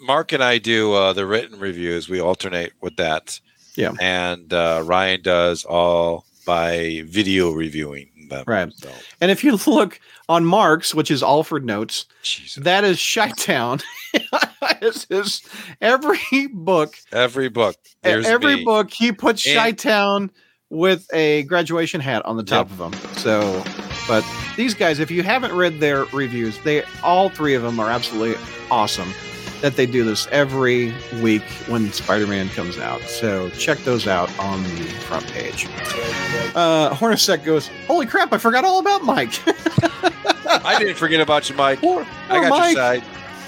Mark and I do uh, the written reviews. We alternate with that. Yeah. and uh, Ryan does all by video reviewing them. Right. And if you look on mark's which is alfred notes Jesus. that is Chi-Town. it's his every book every book. There's every me. book he puts And- Chi-Town with a graduation hat on the top Yep. of them so but these guys if you haven't read their reviews they all three of them are absolutely awesome that they do this every week when spider-man comes out so check those out on the front page uh hornacek goes holy crap i forgot all about mike I didn't forget about you, Mike. Poor- I got mike your side.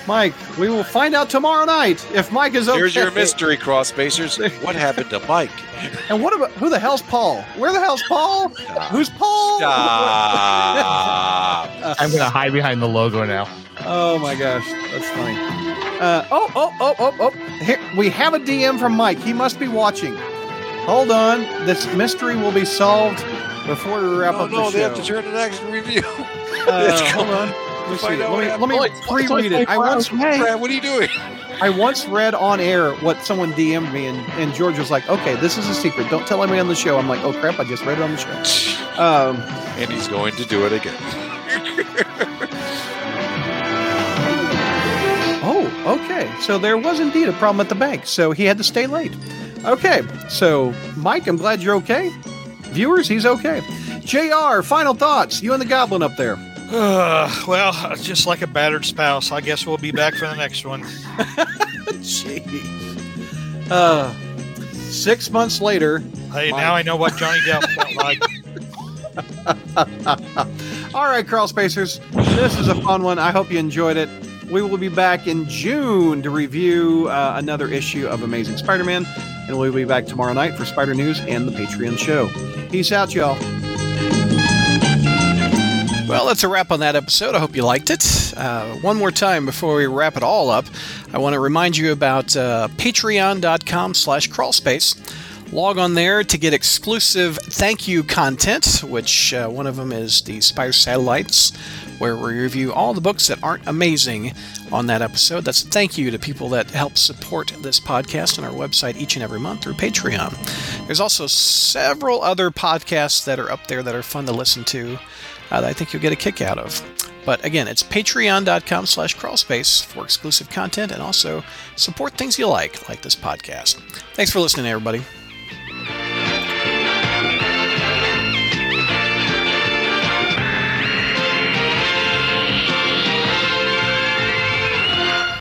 Mike we will find out tomorrow night if mike is okay Here's your mystery, Crawl Spacers. What happened to Mike? and what about who the hell's paul where the hell's paul who's paul Stop. I'm gonna hide behind the logo now. Oh my gosh, that's funny. Uh, oh, oh, oh, oh, oh! Here, we have a DM from Mike. He must be watching. Hold on, this mystery will be solved before we wrap oh up no, the they have to turn the next review. Uh, It's hold on. Let me, see. find let me, let me pre-read it. I 24 once, Brad, what are you doing? I once read on air what someone DM'd me, and, and George was like, "Okay, this is a secret. Don't tell anybody on the show." I'm like, "Oh crap! I just read it on the show." Um, And he's going to do it again. oh, okay. So there was indeed a problem at the bank, so he had to stay late. Okay, so Mike, I'm glad you're okay. Viewers, he's okay. Jr. Final thoughts. You and the Goblin up there. Uh, well, just like a battered spouse, I guess we'll be back for the next one. Jeez. Uh, six months later. Hey, Mike. now I know what Johnny Depp felt like. All right, Crawl Spacers, this is a fun one. I hope you enjoyed it. We will be back in June to review uh, another issue of Amazing Spider Man, and we'll be back tomorrow night for Spider News and the Patreon show. Peace out, y'all. Well, that's a wrap on that episode. I hope you liked it. Uh, one more time before we wrap it all up, I want to remind you about uh, patreon.com slash crawlspace. Log on there to get exclusive thank you content, which uh, one of them is the Spire Satellites, where we review all the books that aren't amazing on that episode. That's a thank you to people that help support this podcast and our website each and every month through Patreon. There's also several other podcasts that are up there that are fun to listen to uh, that I think you'll get a kick out of. But again, it's patreon.com slash crawlspace for exclusive content and also support things you like, like this podcast. Thanks for listening, everybody.